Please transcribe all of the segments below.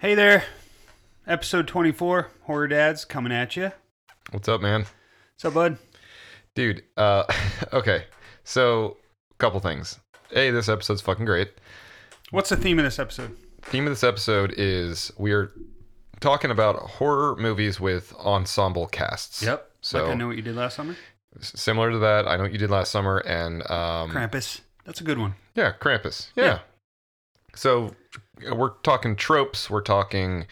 Hey there, episode 24, Horror Dads coming at you. What's up, man? What's up, bud? Dude, uh, okay. So, couple things. A, this episode's fucking great. What's the theme of this episode? Theme of this episode is we are talking about horror movies with ensemble casts. Yep. So, like I know what you did last summer. similar to that, I know what you did last summer, and um, Krampus. That's a good one. yeah, Krampus. Yeah. Yeah. So, we're talking tropes. We're talking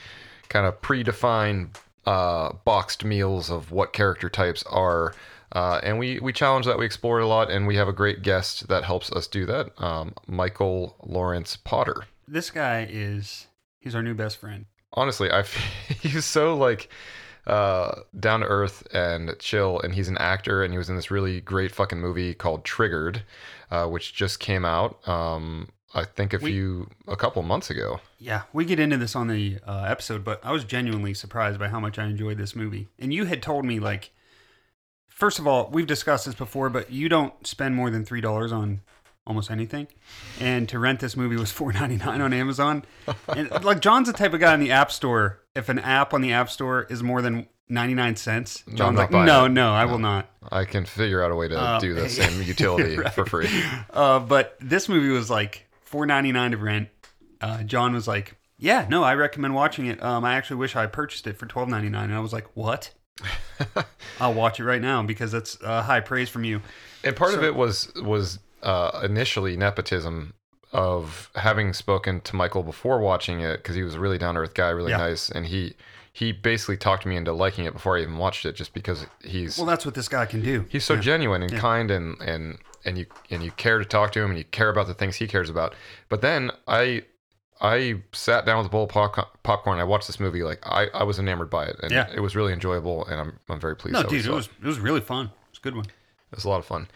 kind of predefined uh, boxed meals of what character types are. Uh, and we, we challenge that. We explore it a lot, and we have a great guest that helps us do that. Um, Michael Lawrence Potter. This guy is, he's our new best friend. Honestly, I he's so like uh, down to earth and chill, and he's an actor, and he was in this really great fucking movie called Triggered, uh, which just came out. Um, I think a We- few a couple months ago. Yeah, we get into this on the uh, episode, but I was genuinely surprised by how much I enjoyed this movie. And you had told me, like, first of all, we've discussed this before, but you don't spend more than $3 on almost anything. And to rent this movie was four ninety nine on Amazon. And, like, John's the type of guy in the App Store, if an app on the App Store is more than 99 cents, John's not like, no, it. no, I will not. I can figure out a way to Uh, do the same utility right. for free. Uh, but this movie was like four ninety nine to rent. Uh, John was like, "Yeah, no, I recommend watching it. Um, I actually wish I purchased it for twelve ninety nine. And I was like, "What? I'll watch it right now because that's uh, high praise from you." And part of it was was uh, initially nepotism of having spoken to Michael before watching it because he was a really down to earth guy, really Yeah. nice, and he he basically talked me into liking it before I even watched it, just because he's Well, that's what this guy can do. he's so Yeah. genuine and kind and and and you and you care to talk to him and you care about the things he cares about. But then I I sat down with a bowl of pop- popcorn. I watched this movie like I, I was enamored by it and Yeah. it was really enjoyable and I'm I'm very pleased. No, dude, it was it was really fun. It's a good one. it was a lot of fun.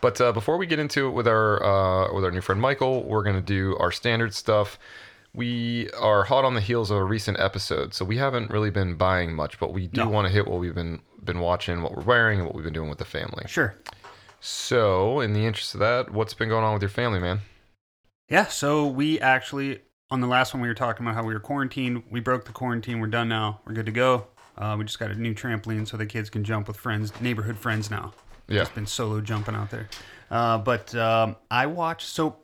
But uh, before we get into it with our uh, with our new friend Michael, we're gonna do our standard stuff. We are hot on the heels of a recent episode, so we haven't really been buying much, but we do No. want to hit what we've been been watching, what we're wearing, and what we've been doing with the family. Sure. So, in the interest of that, what's been going on with your family, man? Yeah. So we actually on the last one we were talking about how we were quarantined. We broke the quarantine. We're done now. We're good to go. Uh, we just got a new trampoline so the kids can jump with friends, neighborhood friends now. Yeah. Just been solo jumping out there. Uh, but um, I watch. So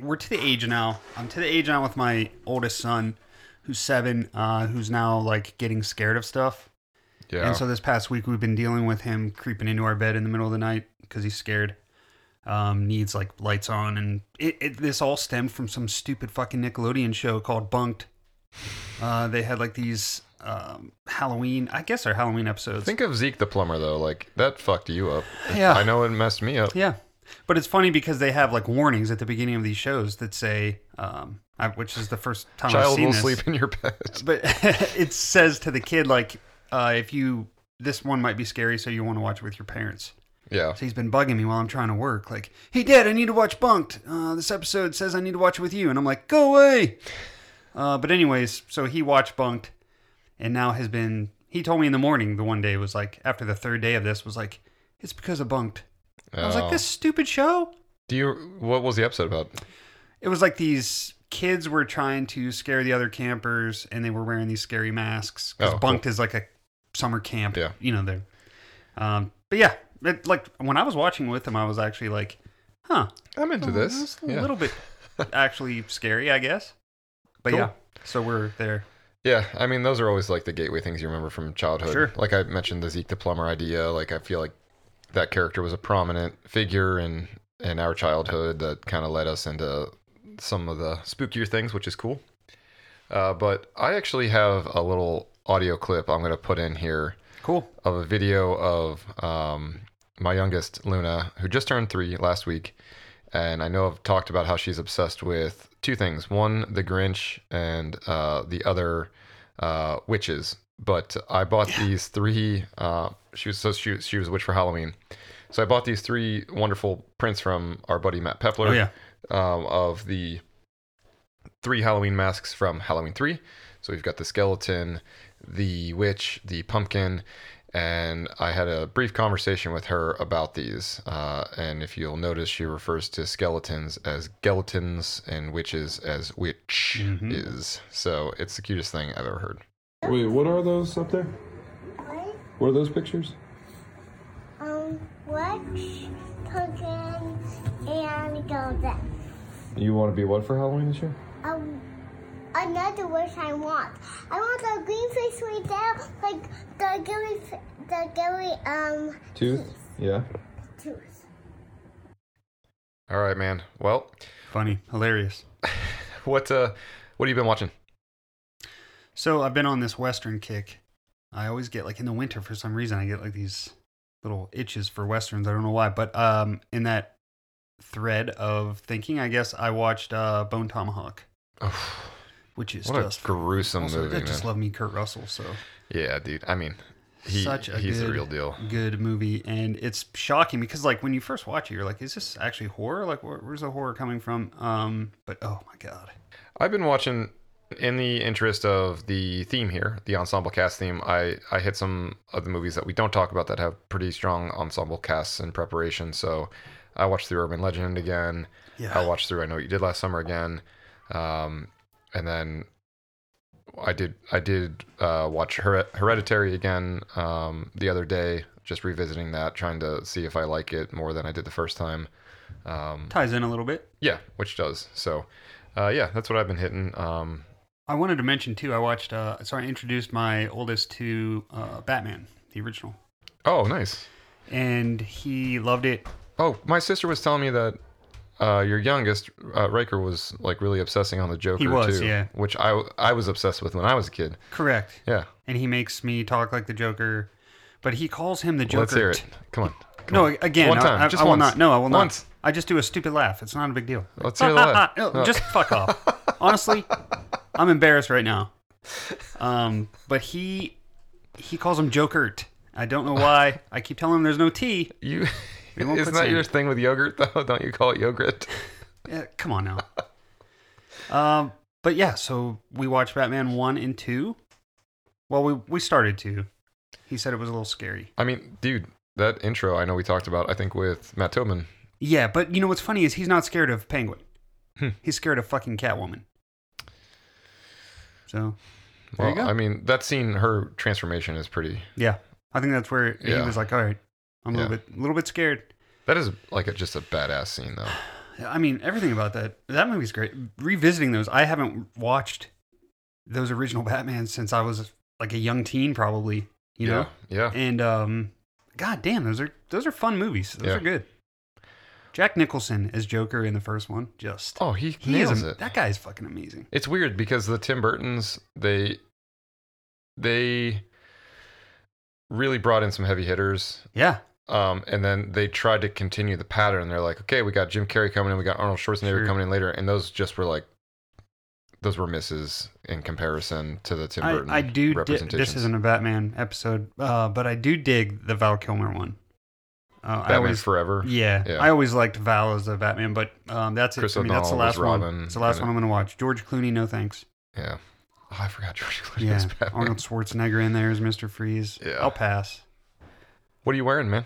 we're to the age now. I'm to the age now with my oldest son, who's seven, uh, who's now like getting scared of stuff. Yeah. And so this past week we've been dealing with him creeping into our bed in the middle of the night because he's scared. Um, needs like lights on, and it, it this all stemmed from some stupid fucking Nickelodeon show called Bunked. Uh, they had like these um, Halloween, I guess, they're Halloween episodes. Think of Zeke the plumber though. Like that fucked you up. Yeah. I know it messed me up. Yeah, but it's funny because they have like warnings at the beginning of these shows that say, um, I, which is the first time I've Child seen will this. sleep in your bed. but it says to the kid like, uh, if you this one might be scary, so you want to watch it with your parents. Yeah. So he's been bugging me while I'm trying to work. Like, hey, Dad, I need to watch Bunked. Uh, this episode says I need to watch it with you. And I'm like, go away. Uh, but, anyways, so he watched Bunked and now has been. He told me in the morning the one day was like, after the third day of this, was like, it's because of Bunked. I was Oh. like, this stupid show? Do you? What was the episode about? It was like these kids were trying to scare the other campers and they were wearing these scary masks. Because Oh, Bunked is like a summer camp. Yeah. You know, they're. Um, but yeah, it, like when I was watching with him, I was actually like, huh. I'm into Oh, this. that's a Yeah. little bit actually scary, I guess. But Cool. yeah, so we're there. Yeah, I mean, those are always like the gateway things you remember from childhood. Sure. Like I mentioned, the Zeke the plumber idea. Like I feel like that character was a prominent figure in in our childhood that kind of led us into some of the spookier things, which is cool. Uh, but I actually have a little audio clip I'm going to put in here Cool. of a video of um, my youngest Luna, who just turned three last week, and I know I've talked about how she's obsessed with two things: one, the Grinch, and uh, the other, uh, witches. But I bought these three. Uh, she was so she, she was a witch for Halloween, so I bought these three wonderful prints from our buddy Matt Pepler Oh yeah. um, of the three Halloween masks from Halloween 3. So we've got the skeleton, the witch, the pumpkin, and I had a brief conversation with her about these. Uh, and if you'll notice, she refers to skeletons as skeletons and witches as witch Mhm. is. So it's the cutest thing I've ever heard. Wait, what are those up there? What? What are those pictures? Um, watch, pumpkin, and golden. You want to be what for Halloween this year? Um, another wish I want. I want the green face right there, like the gilly, the Gary, um, Tooth? Yeah. tooth. All right, man. Well, Funny, hilarious. what uh, what have you been watching? So I've been on this Western kick. I always get like in the winter for some reason I get like these little itches for westerns. I don't know why, but um, in that thread of thinking, I guess I watched uh, Bone Tomahawk, Oh, which is what just a gruesome also, movie, I just man. love me Kurt Russell, so Yeah, dude. I mean, he, such a he's good, the real deal. Good movie, and it's shocking because like when you first watch it, you're like, is this actually horror? Like, where, where's the horror coming from? Um, but oh my god, I've been watching in the interest of the theme here, the ensemble cast theme. I I hit some of the movies that we don't talk about that have pretty strong ensemble casts in preparation. So I watched through Urban Legend again. yeah, I watched through I Know What You Did Last Summer again, um, and then I did I did uh, watch Her- Hereditary again um, the other day. Just revisiting that, trying to see if I like it more than I did the first time. Um, ties in a little bit. yeah, which does. So, uh, yeah, that's what I've been hitting. Um, I wanted to mention too. I watched. Uh, so I introduced my oldest to uh, Batman, the original, oh, nice. and he loved it. Oh, my sister was telling me that uh, your youngest, uh, Riker, was like really obsessing on the Joker was, too. yeah. Which I I was obsessed with when I was a kid. Correct. Yeah. And he makes me talk like the Joker, but he calls him the Joker. Let's hear it. Come on. Come No, on. again, One I- time, I, just I will once. not. No, I will not. Once. I just do a stupid laugh. It's not a big deal. Let's hear the laugh. No. Just fuck off. Honestly, I'm embarrassed right now. Um, but he he calls him Jokert. I don't know why. I keep telling him there's no T. You We won't isn't put that your thing with yogurt though? Don't you call it yogurt? Yeah, come on now. um, but yeah, so we watched Batman one and two. Well, we we started to. He said it was a little scary. I mean, dude, that intro I know we talked about. I think with Matt Tobin. Yeah, but you know what's funny is he's not scared of Penguin. Hmm. He's scared of fucking Catwoman. So there Well, you go. I mean, that scene, her transformation is pretty. yeah, I think that's where he was like, "All right, I'm a little bit, a little bit scared." That is like a, just a badass scene though. I mean, everything about that that movie's great. Revisiting those, I haven't watched those original Batman since I was like a young teen, probably. You know, Yeah. Yeah. and um, god damn, those are those are fun movies. Those Yeah. are good. Jack Nicholson as Joker in the first one, just Oh, he, he nails is it. that guy is fucking amazing. It's weird because the Tim Burtons they they really brought in some heavy hitters. Yeah, Um, and then they tried to continue the pattern. They're like, okay, we got Jim Carrey coming in, we got Arnold Schwarzenegger Sure. coming in later, and those just were like, those were misses in comparison to the Tim Burton I do. Di- this isn't a Batman episode, uh, but I do dig the Val Kilmer one. Uh, I always, Forever. yeah, Yeah. I always liked Val as the Batman, but um, that's it Chris for me. That's the last one. Robin, It's the last one I'm going to watch. George Clooney, no thanks. Yeah. Oh, I forgot George Clooney Yeah, Batman. Arnold Schwarzenegger in there as Mister Freeze. Yeah. I'll pass. What are you wearing, man?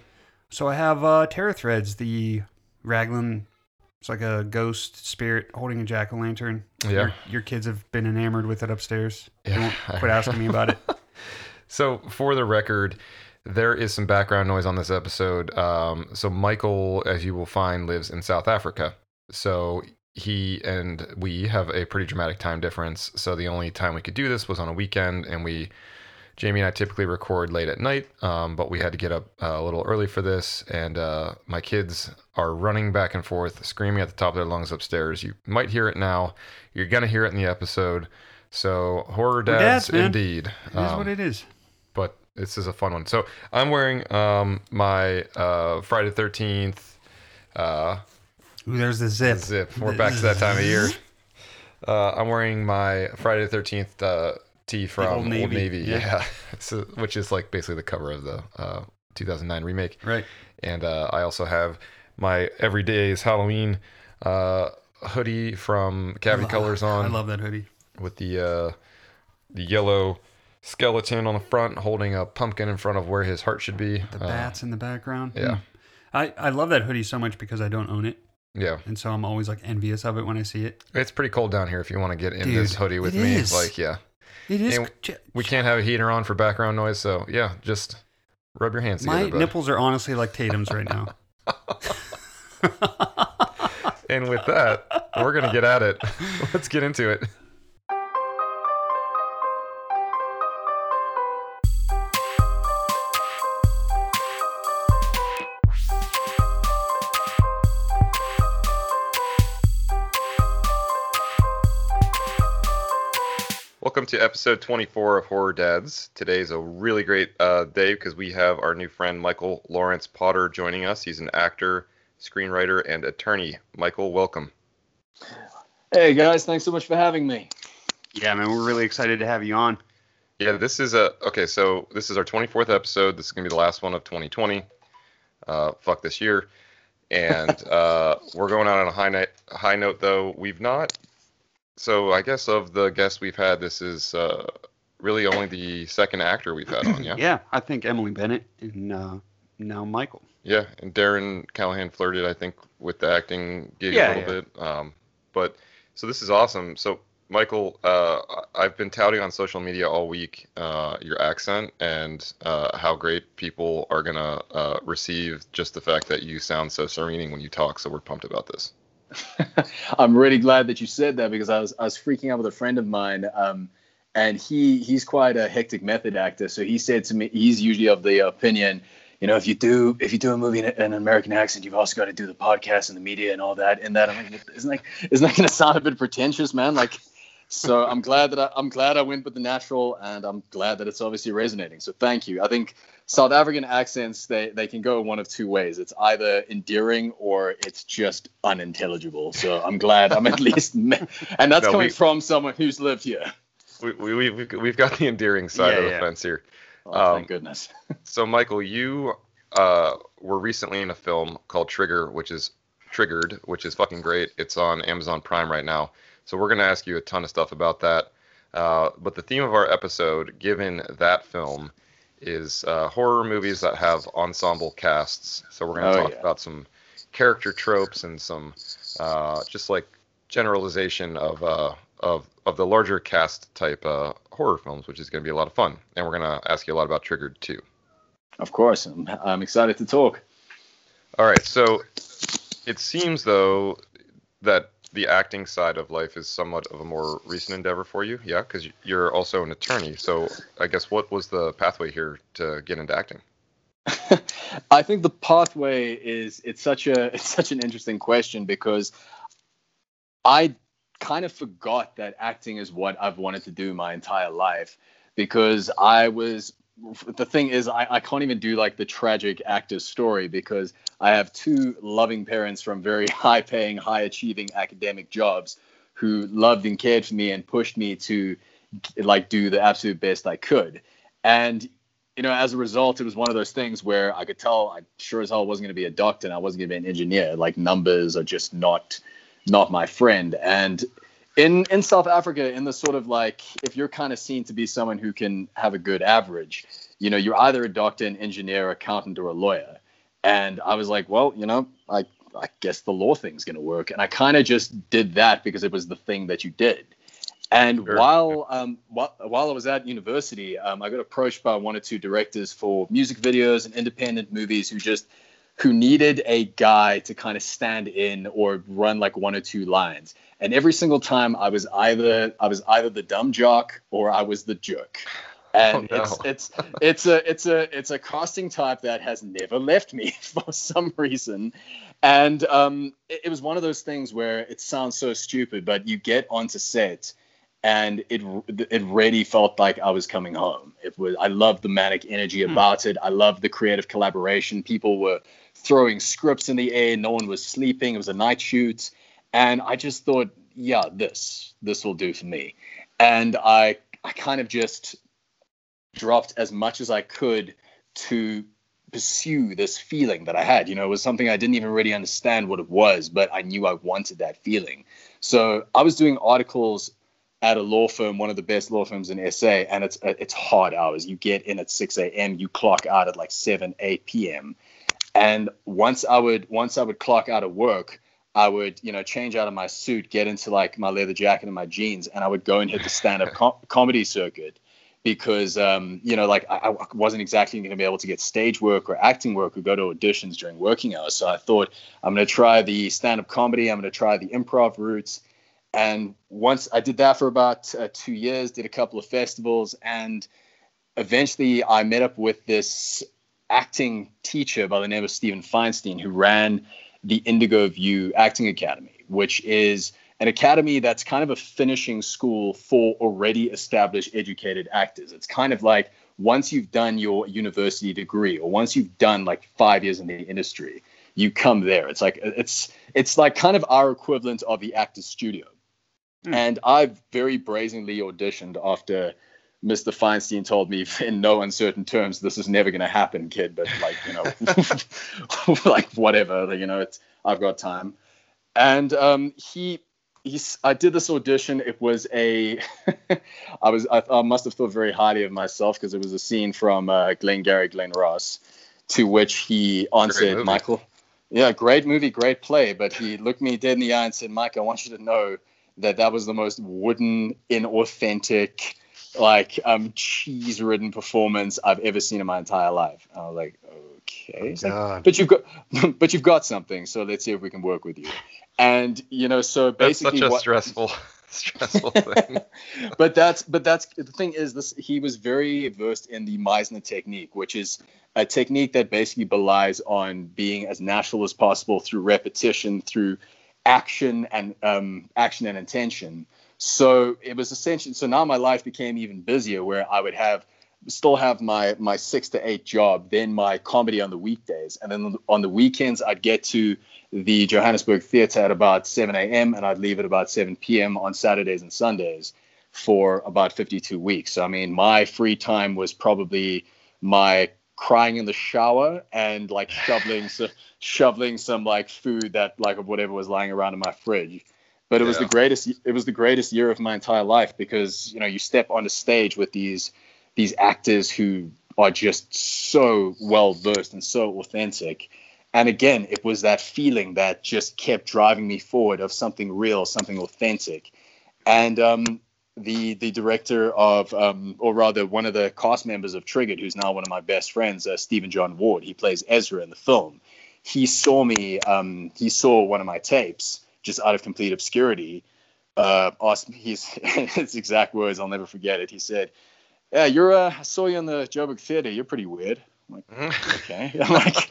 So I have uh, Terror Threads, the Raglan. It's like a ghost spirit holding a jack o' lantern. Yeah. Your, your kids have been enamored with it upstairs. They Yeah. won't quit asking me about it. So, for the record, there is some background noise on this episode. Um, so, Michael, as you will find, lives in South Africa. So, he and we have a pretty dramatic time difference. So, the only time we could do this was on a weekend, and we, Jamie and I typically record late at night, um, but we had to get up uh, a little early for this. And uh, my kids are running back and forth, screaming at the top of their lungs upstairs. You might hear it now. You're going to hear it in the episode. So, horror dads, dads, indeed. It is Um, what it is. but this is a fun one. So I'm wearing um, my uh, Friday Thirteenth uh, Ooh, there's the zip. zip. We're back to that time of year. Uh, I'm wearing my Friday the Thirteenth uh, tee from Old Old Navy, Navy, yeah. yeah, so, which is like basically the cover of the uh, 2009 remake. Right. And uh, I also have my Everyday's Halloween uh, hoodie from Cavity Colors on I love that hoodie. with the uh, the yellow skeleton on the front holding a pumpkin in front of where his heart should be. The Uh, bats in the background. yeah. I, I love that hoodie so much because I don't own it. yeah. And so I'm always like envious of it when I see it. It's pretty cold down here if you want to get in Dude, this hoodie with me. is. Like, yeah. It is. We can't have a heater on for background noise, so yeah, just rub your hands my together. nipples are honestly like Tatum's right now. And with that, we're gonna get at it. Let's get into it. Welcome to episode 24 of Horror Dads. Today's a really great uh, day because we have our new friend Michael Lawrence Potter joining us. He's an actor, screenwriter, and attorney. Michael, welcome. Hey guys, thanks so much for having me. yeah, man, we're really excited to have you on. Yeah, this is a okay. So this is our 24th episode. This is gonna be the last one of 2020. Uh, fuck this year, and uh, we're going out on a high night. High note, though, we've not. So I guess of the guests we've had, this is uh, really only the second actor we've had on. Yeah. Yeah, I think Emily Bennett and uh, now Michael. Yeah, and Darren Callahan flirted, I think, with the acting gig Yeah, a little bit. Um, but so this is awesome. So Michael, uh, I've been touting on social media all week uh, your accent and uh, how great people are gonna uh, receive just the fact that you sound so serene when you talk. So we're pumped about this. I'm really glad that you said that because I was I was freaking out with a friend of mine, um, and he he's quite a hectic method actor. So he said to me, he's usually of the opinion, you know, if you do if you do a movie in, an American accent, you've also got to do the podcast and the media and all that. And that I'm like, isn't like isn't that going to sound a bit pretentious, man? Like, so I'm glad that I, I'm glad I went with the natural, and I'm glad that it's obviously resonating. So thank you. I think South African accents they they can go one of two ways. It's either endearing or it's just unintelligible. So I'm glad I'm at least, me- and that's No, coming we- from someone who's lived here. We, we, we, we've we've got the endearing side Yeah, of the yeah. fence here. Oh, Um, thank goodness. So, Michael, you uh, were recently in a film called Trigger, which is Triggered, which is fucking great. It's on Amazon Prime right now. So, we're going to ask you a ton of stuff about that. Uh, but the theme of our episode, given that film, is uh, horror movies that have ensemble casts. So, we're going to Oh, talk yeah. about some character tropes and some uh, just like generalization of uh, of of the larger cast type uh, horror films, which is going to be a lot of fun. And we're going to ask you a lot about Triggered too. Of course, I'm, I'm excited to talk. All right, so it seems though that the acting side of life is somewhat of a more recent endeavor for you, yeah, because you're also an attorney. So I guess what was the pathway here to get into acting? I think the pathway is it's such a it's such an interesting question because I kind of forgot that acting is what I've wanted to do my entire life because I was the thing is I, I can't even do like the tragic actor story because I have two loving parents from very high paying, high achieving academic jobs who loved and cared for me and pushed me to like do the absolute best I could. And you know, as a result, it was one of those things where I could tell I sure as hell wasn't going to be a doctor and I wasn't going to be an engineer. Like numbers are just not not my friend. And in in South Africa, in the sort of like if you're kind of seen to be someone who can have a good average, you know, you're either a doctor, an engineer, accountant, or a lawyer. And I was like, well, you know, I I guess the law thing's going to work. And I kind of just did that because it was the thing that you did. And Sure. while um while, while I was at university, um, I got approached by one or two directors for music videos and independent movies who just who needed a guy to kind of stand in or run like one or two lines. And every single time I was either I was either the dumb jock or I was the jerk. And Oh, no. it's it's it's a it's a it's a casting type that has never left me for some reason. And um, it, it was one of those things where it sounds so stupid, but you get onto set and it it really felt like I was coming home. It was I loved the manic energy about it. I loved the creative collaboration. People were throwing scripts in the air. No one was sleeping. It was a night shoot, and I just thought, yeah, this this will do for me. And I I kind of just dropped as much as I could to pursue this feeling that I had. You know, it was something I didn't even really understand what it was, but I knew I wanted that feeling. So I was doing articles at a law firm, one of the best law firms in SA, and it's it's hard hours. You get in at 6 a.m., you clock out at like 7, 8 p.m. And once I would once I would clock out of work, I would you know change out of my suit, get into like my leather jacket and my jeans, and I would go and hit the stand-up com- comedy circuit because um, you know like I, I wasn't exactly going to be able to get stage work or acting work or go to auditions during working hours. So I thought I'm going to try the stand-up comedy. I'm going to try the improv routes and once I did that for about uh, two years, did a couple of festivals, and eventually I met up with this acting teacher by the name of Stephen Feinstein, who ran the Indigo View Acting Academy, which is an academy that's kind of a finishing school for already established educated actors. It's kind of like once you've done your university degree or once you've done like five years in the industry, you come there. It's like it's it's like kind of our equivalent of the actor's studio Mm. And I very brazenly auditioned after Mr. Feinstein told me in no uncertain terms, this is never going to happen, kid. But like, you know, like whatever, you know, it's, I've got time. And um, he, he's, I did this audition. It was a, I was, I, I, must have thought very highly of myself because it was a scene from uh, Glengarry Glen Ross to which he answered, Michael. Yeah, great movie, great play. But he looked me dead in the eye and said, Mike, I want you to know that that was the most wooden, inauthentic, like um, cheese-ridden performance I've ever seen in my entire life. I was like, okay, oh like, but you've got, but you've got something. So let's see if we can work with you. And you know, so basically, that's such a what, stressful. stressful thing. but that's but that's the thing is this he was very versed in the Meisner technique, which is a technique that basically relies on being as natural as possible through repetition, through action and um, action and intention. So it was essentially so now my life became even busier where I would have still have my my six to eight job, then my comedy on the weekdays, and then on the weekends I'd get to the Johannesburg Theatre at about 7 a.m. and I'd leave at about 7 p.m. on Saturdays and Sundays for about 52 weeks. So I mean, my free time was probably my crying in the shower and like shoveling so, shoveling some like food that like of whatever was lying around in my fridge but it was the greatest it was the greatest year of my entire life because you know you step on a stage with these these actors who are just so well versed and so authentic and again it was that feeling that just kept driving me forward of something real something authentic and um, the the director of, um, or rather, one of the cast members of Triggered, who's now one of my best friends, uh, Stephen John Ward. He plays Ezra in the film. He saw me. Um, he saw one of my tapes just out of complete obscurity. Uh, asked me his his exact words. I'll never forget it. He said, "Yeah, you're. Uh, I saw you in the Joburg Theater. You're pretty weird." I'm like, mm-hmm. okay. I'm like,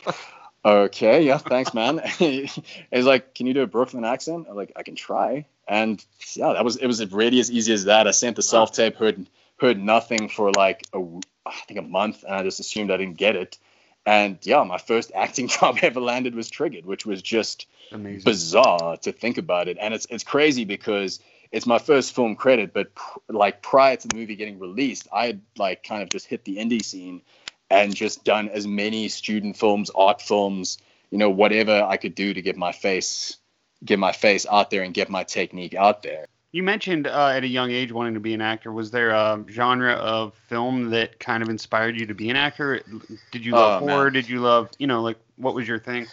okay, yeah, thanks, man. He's like, can you do a Brooklyn accent? I'm like, I can try and yeah, that was it was really as easy as that. I sent the self tape, heard heard nothing for like a I think a month, and I just assumed I didn't get it. And yeah, my first acting job ever landed was Triggered, which was just Amazing. bizarre to think about it. And it's it's crazy because it's my first film credit, but pr- like prior to the movie getting released, I had like kind of just hit the indie scene and just done as many student films, art films, you know, whatever I could do to get my face get my face out there and get my technique out there. You mentioned uh, at a young age wanting to be an actor. Was there a genre of film that kind of inspired you to be an actor? Did you love oh, horror? Man. Did you love, you know, like what was your thing?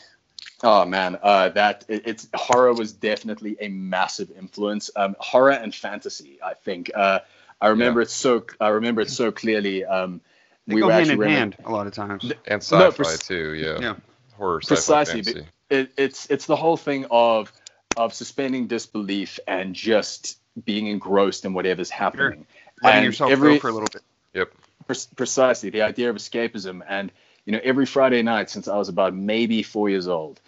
Oh man, uh, that it, it's horror was definitely a massive influence. Um, horror and fantasy, I think. Uh, I remember yeah. it so. I remember it so clearly. Um, they we go hand in hand a lot of times. And sci-fi no, pres- too. Yeah. Yeah. Horror, precisely. It, it's it's the whole thing of of suspending disbelief and just being engrossed in whatever's happening. Sure. Letting and yourself every, go for a little bit. Yep. Pre- precisely the idea of escapism, and you know, every Friday night since I was about maybe four years old,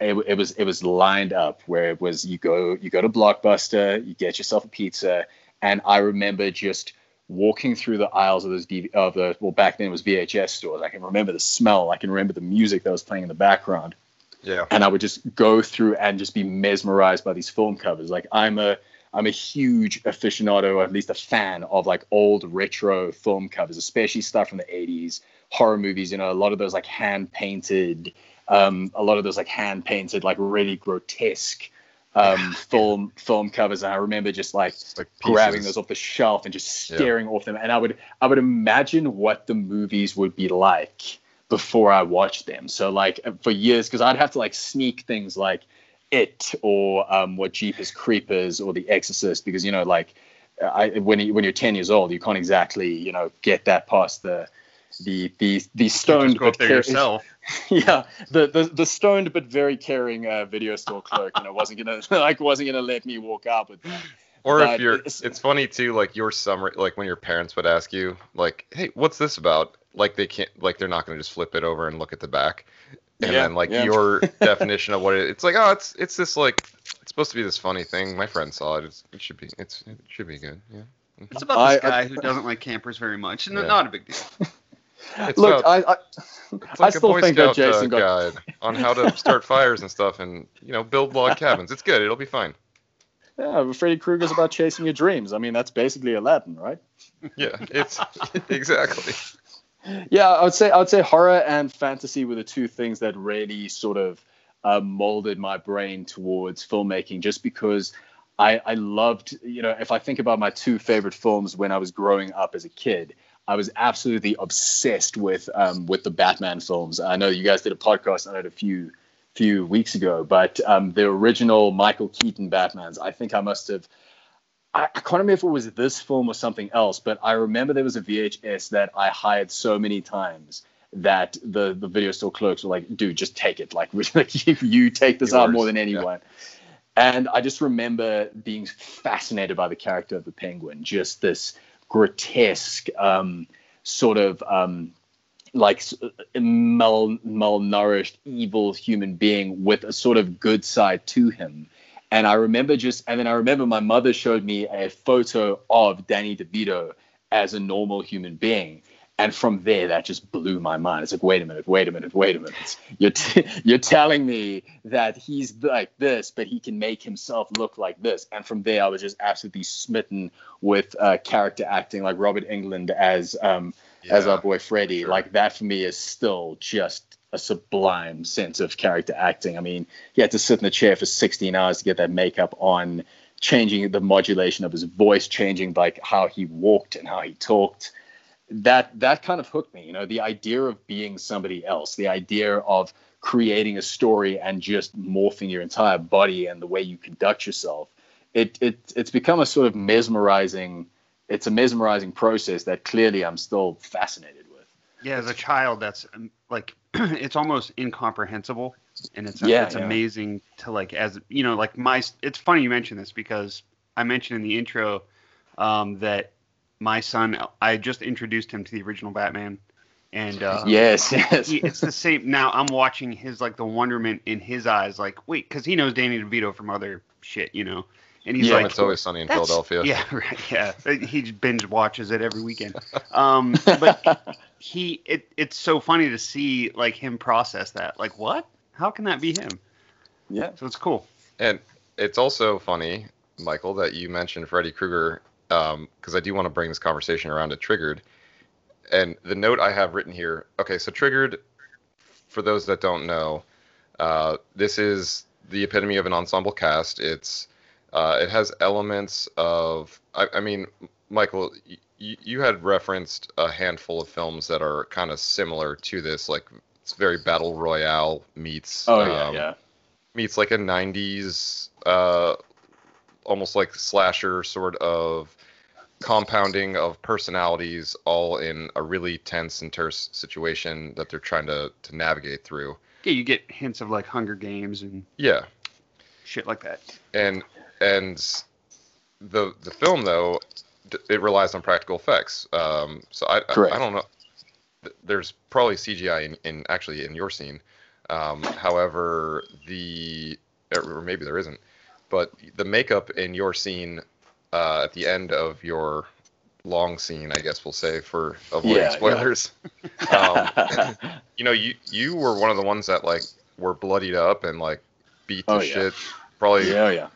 it, it was it was lined up where it was you go you go to Blockbuster, you get yourself a pizza, and I remember just walking through the aisles of those DV- of the well back then it was VHS stores. I can remember the smell. I can remember the music that was playing in the background. Yeah. And I would just go through and just be mesmerized by these film covers. Like I'm a I'm a huge aficionado, or at least a fan of like old retro film covers, especially stuff from the 80s, horror movies, you know, a lot of those like hand painted, um, a lot of those like hand painted, like really grotesque um, film film covers, and I remember just like Like grabbing those off the shelf and just Yeah. staring off them. And I would I would imagine what the movies would be like before I watched them. So like for years, because I'd have to like sneak things like it or um, what Jeepers Creepers or The Exorcist, because you know like I, when you, when you're 10 years old, you can't exactly you know get that past the the the the You stoned go but there yourself. yeah, the, the the stoned but very caring uh, video store clerk, you know, wasn't gonna like wasn't gonna let me walk out with that. Or But if you're, it's- it's, funny too. Like your summer, like when your parents would ask you, like, "Hey, what's this about?" Like they can't, like they're not going to just flip it over and look at the back. And Yeah, then like yeah. your definition of what it, it's like, oh, it's it's this like, it's supposed to be this funny thing. My friend saw it. It's, it should be, it's it should be good. Yeah. It's about this I- I- guy who doesn't like campers very much. No, Yeah. Not a big deal. It's Look, about, I I, it's I like a still Boy think that Scout, uh, Jason got guide on how to start fires and stuff, and you know, build log cabins. It's good. It'll be fine. yeah, but Freddy Krueger's about chasing your dreams. I mean, that's basically Aladdin, right? Yeah, it's exactly. Yeah, I would say I would say horror and fantasy were the two things that really sort of uh, molded my brain towards filmmaking. Just because I, I loved, you know, if I think about my two favorite films when I was growing up as a kid, I was absolutely obsessed with um, with the Batman films. I know you guys did a podcast on it a few few weeks ago, but um, the original Michael Keaton Batmans, I think I must have. I, I can't remember if it was this film or something else, but I remember there was a VHS that I hired so many times that the the video store clerks were like, "Dude, just take it. Like, like you, you take this out more than yeah. anyone." And I just remember being fascinated by the character of the Penguin, just this grotesque, um, sort of um, like mal malnourished, evil human being with a sort of good side to him. And I remember just, and then I remember my mother showed me a photo of Danny DeVito as a normal human being. And from there, that just blew my mind. It's like, wait a minute, wait a minute, wait a minute. You're, t- you're telling me that he's like this, but he can make himself look like this. And from there, I was just absolutely smitten with uh, character acting, like Robert Englund as um, as our boy Freddy. sure. Like that for me is still just a sublime sense of character acting. I mean, he had to sit in the chair for 16 hours to get that makeup on, changing the modulation of his voice, changing like how he walked and how he talked. That that kind of hooked me. You know, the idea of being somebody else, the idea of creating a story and just morphing your entire body and the way you conduct yourself. It it it's become a sort of mesmerizing. It's a mesmerizing process that clearly I'm still fascinated. Yeah, as a child, that's um, like it's almost incomprehensible, and it's Yeah, it's yeah. amazing to like as you know like my. It's funny you mention this because I mentioned in the intro um, that my son I just introduced him to the original Batman, and uh, yes, yes. he, it's the same. Now I'm watching his like the wonderment in his eyes, like wait, because he knows Danny DeVito from other shit, you know, and he's Yeah, like, it's always sunny in Philadelphia. Yeah, right. Yeah, he binge watches it every weekend. Um, but he, it, it's so funny to see like him process that. Like, what? How can that be him? yeah. So it's cool. And it's also funny, Michael, that you mentioned Freddy Krueger, because I do want to bring this conversation around to Triggered. And the note I have written here okay, so Triggered, for those that don't know, uh, this is the epitome of an ensemble cast. It's uh, it has elements of, I, I mean, Michael, y- you had referenced a handful of films that are kind of similar to this, like it's very battle royale meets. Oh yeah, um, yeah. meets like a 90s uh almost like slasher sort of compounding of personalities all in a really tense and terse situation that they're trying to to navigate through Yeah, you get hints of like Hunger Games and yeah shit like that. and and the the film though it relies on practical effects um so i I. I don't know there's probably cgi in, in actually in your scene um however the or maybe there isn't but the makeup in your scene uh at the end of your long scene i guess we'll say for avoiding Yeah, yeah. spoilers um, you know you you were one of the ones that like were bloodied up and like beat the Oh, yeah. shit probably yeah, yeah.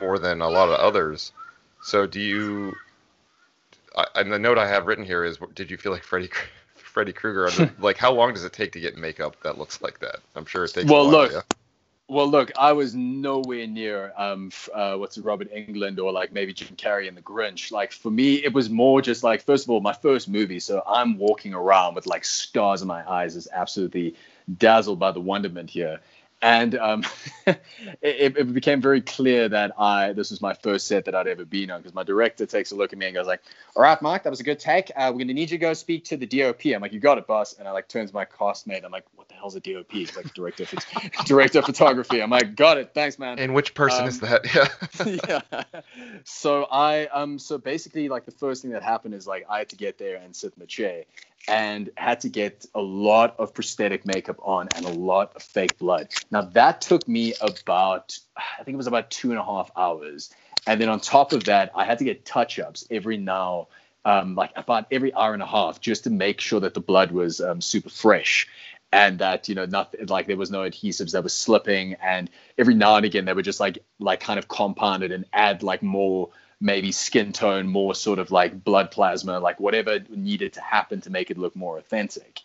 More than a lot of others. So do you? I, and the note I have written here is: Did you feel like Freddy Freddy Krueger? like, how long does it take to get makeup that looks like that? I'm sure it takes. Well, a look, yeah. Well, look, I was nowhere near um, uh, what's it, Robert Englund or like maybe Jim Carrey in The Grinch. Like for me, it was more just like first of all, my first movie, so I'm walking around with like stars in my eyes, is absolutely dazzled by the wonderment here. And um, it, it became very clear that I this was my first set that I'd ever been on because my director takes a look at me and goes like, "All right, Mark, that was a good take. Uh, we're gonna need you to go speak to the DOP." I'm like, "You got it, boss." And I like turns my castmate. I'm like, "What the hell's a DOP?" He's like, "Director, of director of photography." I'm like, "Got it, thanks, man." And which person Um, is that? Yeah. yeah. So I um so basically like the first thing that happened is like I had to get there and sit in the chair and had to get a lot of prosthetic makeup on and a lot of fake blood. Now that took me about I think it was about two and a half hours. And then on top of that, I had to get touch-ups every now um, like about every hour and a half just to make sure that the blood was um, super fresh and that you know nothing like there was no adhesives that was slipping and every now and again they would just like like kind of compounded and add like more maybe skin tone more sort of like blood plasma like whatever needed to happen to make it look more authentic.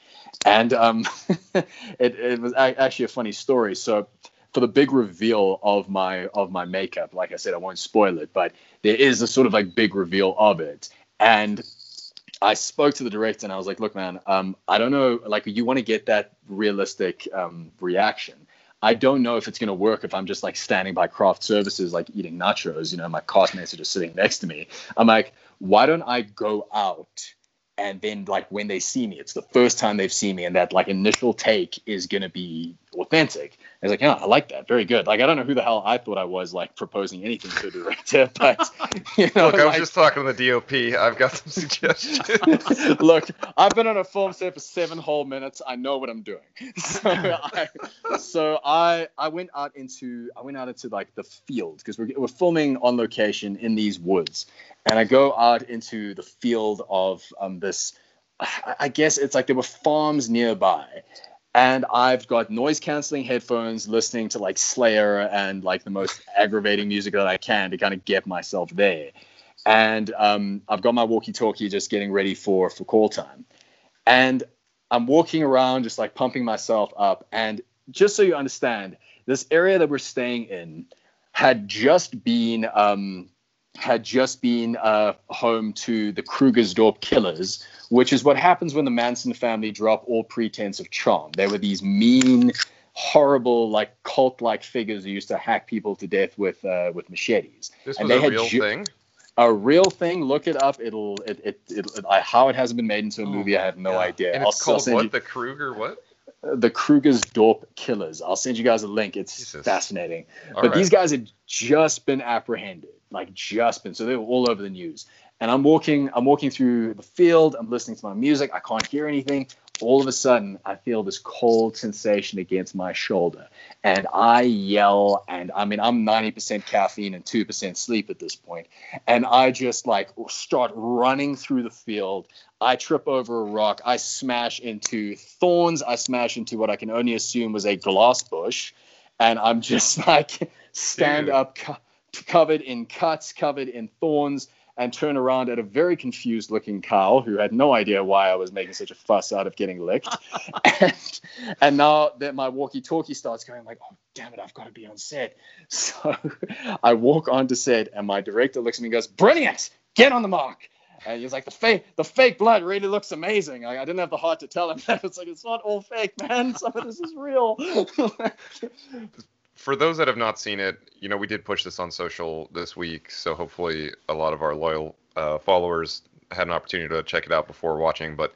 And um it, it was actually a funny story. So for the big reveal of my of my makeup like i said i won't spoil it but there is a sort of like big reveal of it. And I spoke to the director and I was like, look, man, um, I don't know, like, you want to get that realistic um, reaction. I don't know if it's going to work if I'm just like standing by craft services, like eating nachos, you know, my castmates are just sitting next to me. I'm like, why don't I go out and then like when they see me, it's the first time they've seen me and that like initial take is going to be authentic. I was like, yeah, I like that. Very good. Like, I don't know who the hell I thought I was like proposing anything to a director, but you know, Look, I was like- just talking to the DOP. I've got some suggestions. Look, I've been on a film set for seven whole minutes. I know what I'm doing. So I, so I, I went out into, I went out into like the field because we're, we're filming on location in these woods, and I go out into the field of um, this. I guess it's like there were farms nearby, and I've got noise canceling headphones, listening to like Slayer and like the most aggravating music that I can to kind of get myself there and um, I've got my walkie-talkie just getting ready for for call time, and I'm walking around just like pumping myself up. And just so you understand, this area that we're staying in had just been um, had just been uh, home to the Krugersdorp killers, which is what happens when the Manson family drop all pretense of charm. They were these mean, horrible, like cult-like figures who used to hack people to death with uh, with machetes This And was they a had real ju- thing. a real thing. Look it up. It'll it it, it, I, how it hasn't been made into a movie. I have no yeah. idea. And I'll, it's I'll called what? you The Kruger what? the Krugersdorp Killers. I'll send you guys a link. It's Jesus. fascinating. All but right. these guys had just been apprehended, like just been. So they were all over the news. And I'm walking, I'm walking through the field. I'm listening to my music. I can't hear anything. All of a sudden, I feel this cold sensation against my shoulder, and I yell. And I mean, I'm 90% caffeine and 2% sleep at this point, and I just like start running through the field. I trip over a rock. I smash into thorns. I smash into what I can only assume was a glass bush. And I'm just like stand Dude. up, covered in cuts, covered in thorns, and turn around at a very confused looking Kyle who had no idea why I was making such a fuss out of getting licked. and, and now that my walkie talkie starts going, like, oh, damn it, I've got to be on set. So I walk onto set, and my director looks at me and goes, Brilliant, get on the mark. And he's like, the fake, the fake blood really looks amazing. Like, I didn't have the heart to tell him that. It's like, it's not all fake, man. Some of this is real. For those that have not seen it, you know, we did push this on social this week, so hopefully a lot of our loyal uh, followers had an opportunity to check it out before watching. But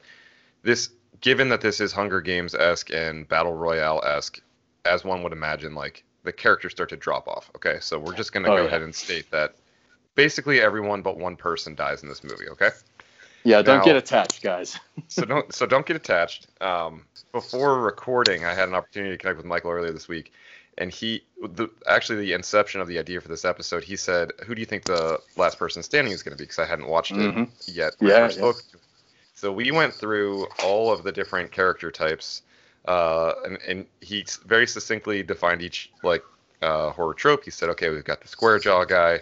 this, given that this is Hunger Games esque and Battle Royale esque, as one would imagine, like the characters start to drop off. Okay, so we're just gonna Oh, go yeah. ahead and state that basically everyone but one person dies in this movie. Okay. yeah, don't Now- get attached, guys. so don't so don't get attached. Um, before recording, I had an opportunity to connect with Michael earlier this week, and he the actually the inception of the idea for this episode. He said, "Who do you think the last person standing is going to be?" Because I hadn't watched it Mhm. yet. Yeah, yeah. So we went through all of the different character types, uh, and, and he very succinctly defined each like uh, horror trope. He said, "Okay, we've got the square jaw guy,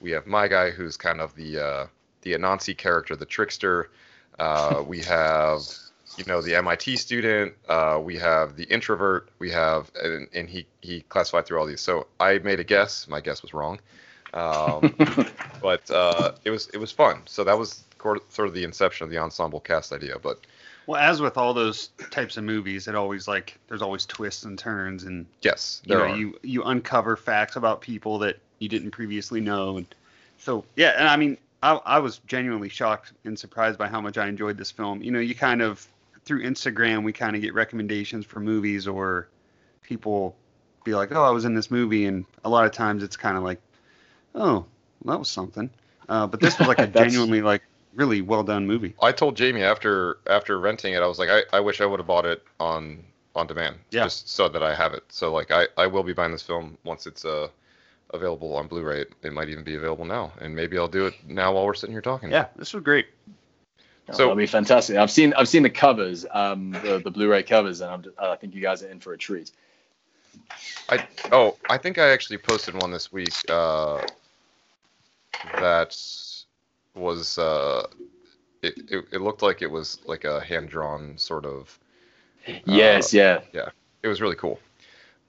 we have my guy who's kind of the uh, the Anansi character, the trickster. Uh, we have you know, the MIT student. Uh, we have the introvert. We have, and, and he he classified through all these. So I made a guess. My guess was wrong, um, but uh, it was it was fun. So that was sort of the inception of the ensemble cast idea. But Well, as with all those types of movies, it always like there's always twists and turns, and yes, you there know are. you you uncover facts about people that you didn't previously know, and so yeah, and I mean I I was genuinely shocked and surprised by how much I enjoyed this film. You know, you kind of through Instagram we kind of get recommendations for movies or people be like, oh, I was in this movie, and a lot of times it's kind of like, oh, well, that was something. Uh, but this was like a genuinely like really well done movie. I told Jamie after after renting it, I was like, I, I wish I would have bought it on on demand, Yeah. just so that I have it. So like, I, I will be buying this film once it's uh available on Blu-ray. It, it might even be available now, and maybe I'll do it now while we're sitting here talking. Yeah, this was great. So So- that'll be fantastic. I've seen I've seen the covers, um, the, the Blu-ray covers, and I'm just, I think you guys are in for a treat. I oh I think I actually posted one this week. Uh, that was uh, it, it it looked like it was like a hand drawn sort of. Yes, Yeah. yeah. it was really cool.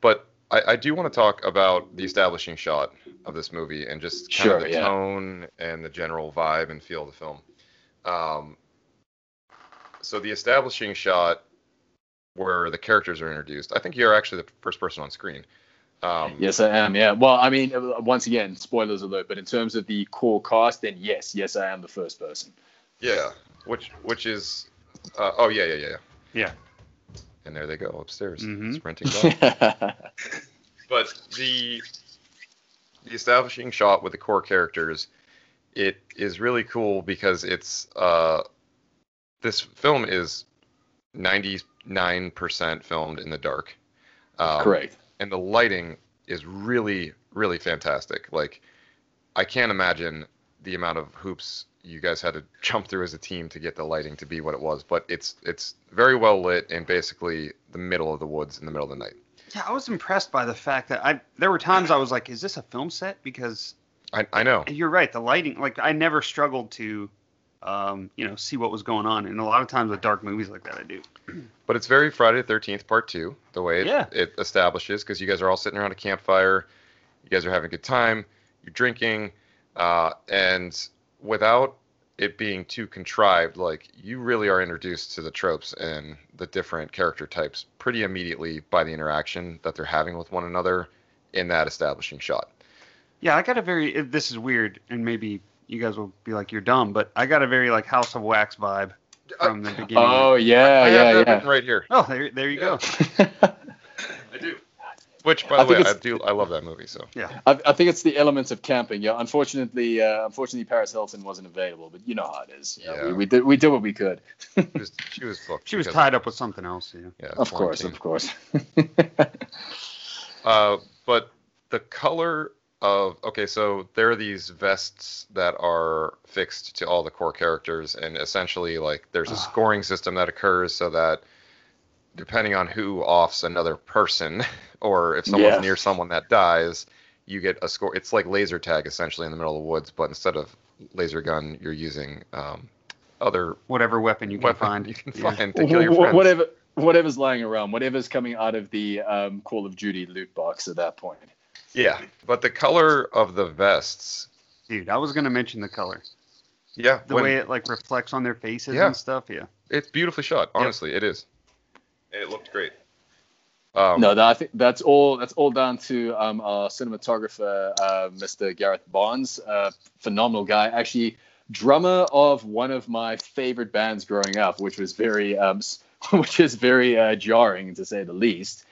But I, I do want to talk about the establishing shot of this movie and just kind Sure, of the yeah. tone and the general vibe and feel of the film. Um, so the establishing shot where the characters are introduced, I think you're actually the first person on screen. Um, Yes, I am. Yeah. Well, I mean, uh, once again, spoilers alert. But in terms of the core cast, then yes, yes, I am the first person. Yeah, which which is, uh, oh yeah yeah yeah. Yeah. And there they go upstairs, Mhm. sprinting but the the establishing shot with the core characters it is really cool because it's uh this film is 99% filmed in the dark um, Correct. and the lighting is really really fantastic like i can't imagine the amount of hoops you guys had to jump through as a team to get the lighting to be what it was but it's it's very well lit and basically the middle of the woods in the middle of the night Yeah, I was impressed by the fact that I there were times I was like, is this a film set? Because i, I know you're right, the lighting like I never struggled to um, you know, see what was going on. And a lot of times with dark movies like that I do. But it's very Friday the 13th part 2, the way it, Yeah. it establishes because you guys are all sitting around a campfire, you guys are having a good time, you're drinking uh, and without it being too contrived, like you really are introduced to the tropes and the different character types pretty immediately by the interaction that they're having with one another in that establishing shot. Yeah, I got a very this is weird and maybe you guys will be like you're dumb, but I got a very like House of Wax vibe from the beginning. Oh yeah, I have yeah, that yeah. right here. Oh, there, there you go. I do. Which, by the think way, I do. I love that movie. So Yeah. I, I think it's the elements of camping. Yeah, unfortunately, uh, unfortunately, Paris Hilton wasn't available, but you know how it is. Yeah, Yeah. We, we did we did what we could. she was, she was booked. She was because tied up with something else, yeah. Yeah, Of course, of course. Uh, but the color of okay, so there are these vests that are fixed to all the core characters, and essentially, like, there's a Ah. scoring system that occurs so that depending on who offs another person, or if someone's Yeah. near someone that dies, you get a score. It's like laser tag essentially in the middle of the woods, but instead of laser gun, you're using um, other Whatever weapon you can weapon find. you can Yeah. find to kill your friends. Whatever, whatever's lying around, whatever's coming out of the um, Call of Duty loot box at that point. Yeah, but the color of the vests. Dude, I was gonna mention the color. Yeah, The when- way it like reflects on their faces Yeah. and stuff, yeah. It's beautifully shot. Honestly, it is. It looked great. Um, No, that, I think that's all. That's all down to um, our cinematographer, uh, Mr. Gareth Barnes, uh, phenomenal guy. Actually, drummer of one of my favorite bands growing up, which was very, um, which is very uh, jarring to say the least.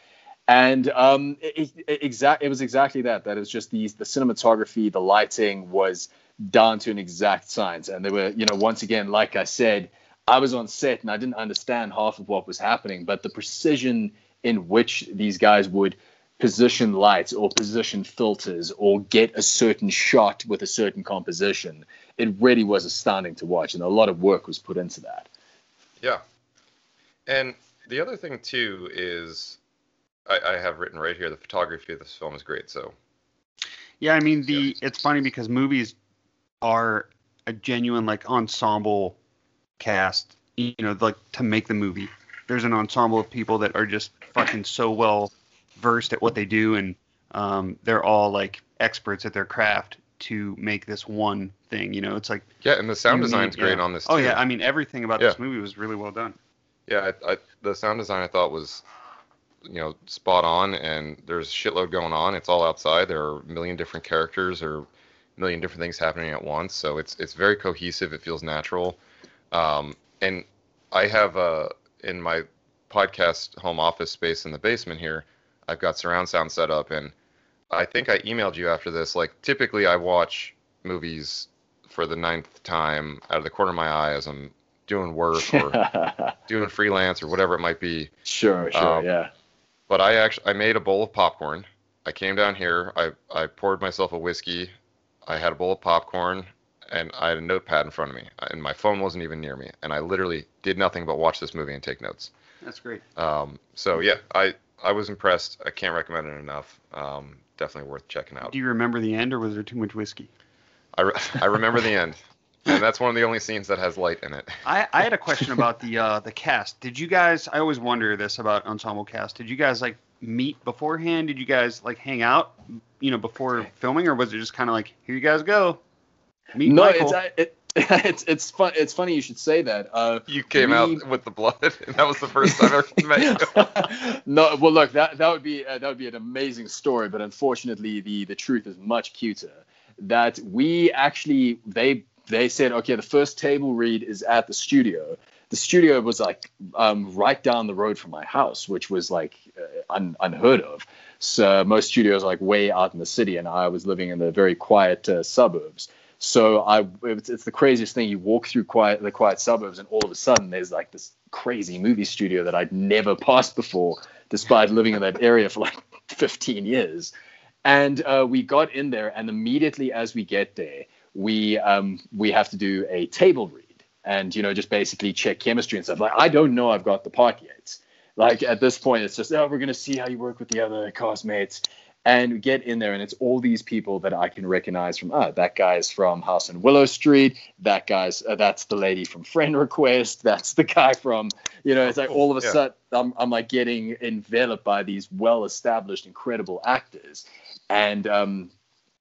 And um, it, it, exact, it was exactly that. That is just the the cinematography, the lighting was down to an exact science. And they were, you know, once again, like I said, I was on set and I didn't understand half of what was happening, but the precision in which these guys would position lights or position filters or get a certain shot with a certain composition, it really was astounding to watch. And a lot of work was put into that. Yeah. And the other thing too is, I, I have written right here, the photography of this film is great. So Yeah, I mean the it's funny because movies are a genuine like ensemble cast you know, like to make the movie. There's an ensemble of people that are just fucking so well versed at what they do, and um, they're all like experts at their craft to make this one thing. You know, it's like Yeah, and the sound design's need- great yeah. on this. Oh yeah, I mean everything about Yeah. this movie was really well done. Yeah, I, I, the sound design I thought was, you know, spot on, and there's shitload going on. It's all outside. There are a million different characters or a million different things happening at once. So it's it's very cohesive. It feels natural. Um, and I have uh, in my podcast home office space in the basement here, I've got surround sound set up, and I think I emailed you after this. Like typically, I watch movies for the ninth time out of the corner of my eye as I'm doing work or doing freelance or whatever it might be. sure, sure, Um, yeah. But I actually I made a bowl of popcorn. I came down here. I I poured myself a whiskey. I had a bowl of popcorn and I had a notepad in front of me and my phone wasn't even near me and I literally did nothing but watch this movie and take notes. That's great. Um, so yeah, I I was impressed. I can't recommend it enough. Um, definitely worth checking out. Do you remember the end, or was there too much whiskey? I, re- I remember the end, and that's one of the only scenes that has light in it. I, I had a question about the uh, the cast. Did you guys? I always wonder this about ensemble cast. Did you guys like meet beforehand? Did you guys like hang out, you know, before filming, or was it just kind of like here you guys go, meet No, Michael? it's uh, it, it's it's fun. It's funny you should say that. Uh, You came We- out with the blood, and that was the first time I ever met you. no, well, look, that that would be uh, that would be an amazing story, but unfortunately, the the truth is much cuter. That we actually they they said, okay, the first table read is at the studio. The studio was like um, right down the road from my house, which was like uh, un, unheard of. So most studios are like way out in the city, and I was living in the very quiet uh, suburbs. So I, it's, it's the craziest thing. You walk through quiet, the quiet suburbs, and all of a sudden there's like this crazy movie studio that I'd never passed before, despite living in that area for like 15 years. And uh, we got in there, and immediately as we get there, we um, we have to do a table read, and you know just basically check chemistry and stuff. Like I don't know I've got the part yet. Like at this point, it's just oh we're gonna see how you work with the other castmates, and we get in there, and it's all these people that I can recognize from ah that guy's from House on Willow Street, that guy's uh, that's the lady from Friend Request, that's the guy from you know it's like all of a Yeah. sudden I'm I'm like getting enveloped by these well established incredible actors, and um,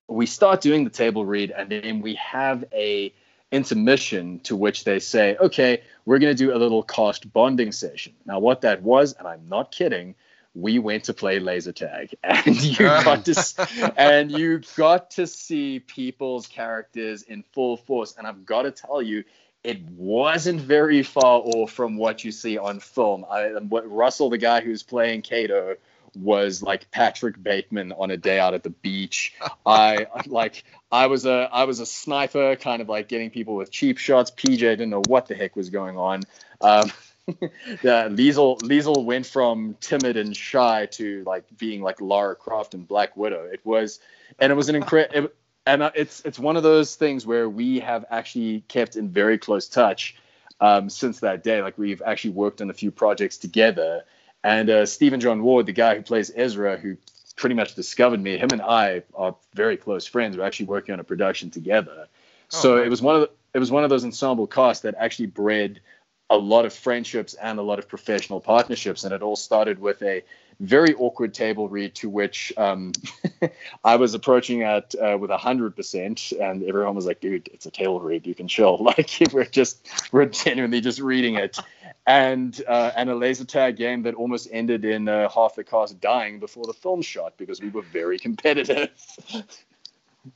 we start doing the table read, and then we have a intermission to which they say, okay, we're going to do a little cost bonding session. Now, what that was, and I'm not kidding, we went to play laser tag, and you uh. got to and you got to see people's characters in full force. And I've got to tell you, it wasn't very far off from what you see on film. I, what Russell, the guy who's playing Kato, was like Patrick Bateman on a day out at the beach. I like I was a I was a sniper, kind of like getting people with cheap shots. PJ didn't know what the heck was going on. Um, yeah, Liesl Liesl went from timid and shy to like being like Lara Croft and Black Widow. It was, and it was an incredible. And uh, it's it's one of those things where we have actually kept in very close touch um, since that day. Like we've actually worked on a few projects together. And uh, Steven John Ward, the guy who plays Ezra, who pretty much discovered me, him and I are very close friends. We're actually working on a production together. so nice. it was one of the, it was one of those ensemble casts that actually bred a lot of friendships and a lot of professional partnerships. And it all started with a very awkward table read to which um, I was approaching at uh, with a hundred percent, and everyone was like, "Dude, it's a table read. You can chill. Like we're just we're genuinely just reading it." And uh, and a laser tag game that almost ended in uh, half the cast dying before the film shot because we were very competitive.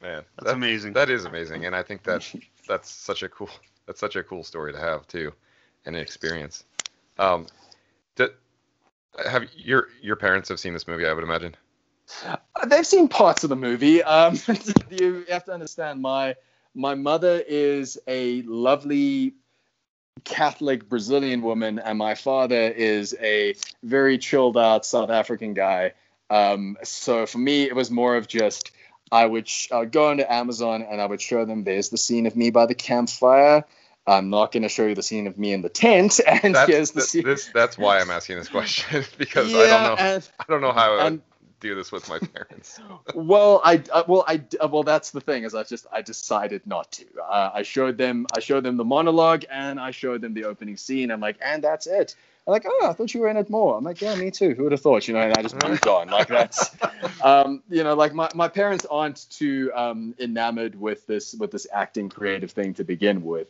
Man, That's amazing. That is amazing, and I think that that's such a cool that's such a cool story to have too, and an experience. Um, d- have your your parents have seen this movie? I would imagine. They've seen parts of the movie. Um, you have to understand my my mother is a lovely Catholic Brazilian woman, and my father is a very chilled out South African guy. Um, so for me, it was more of just I would sh- go into Amazon and I would show them there's the scene of me by the campfire. I'm not going to show you the scene of me in the tent, and That's here's the scene. this that's why I'm asking this question because I don't know and- I don't know how I would do this with my parents. well, I uh, well I uh, well that's the thing is I just I decided not to. Uh, I showed them I showed them the monologue and I showed them the opening scene. I'm like, and that's it. They're like, oh, I thought you were in it more. I'm like, yeah, me too. Who would have thought? You know, and I just moved on. Like that's, um, you know, like my, my parents aren't too um, enamored with this with this acting creative thing to begin with,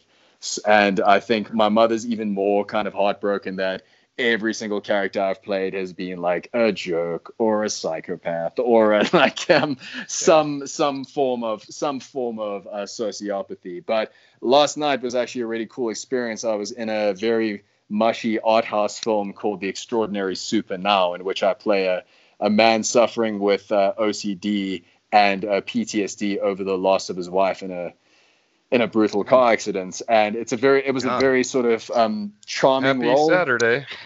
and I think my mother's even more kind of heartbroken that every single character I've played has been like a jerk or a psychopath or a, like um, some some form of some form of uh, sociopathy. But last night was actually a really cool experience. I was in a very mushy art house film called The Extraordinary Super Now, in which I play a, a man suffering with uh, OCD and uh, PTSD over the loss of his wife in a in a brutal car accident. And it's a very it was a very sort of um, charming Happy role. Saturday.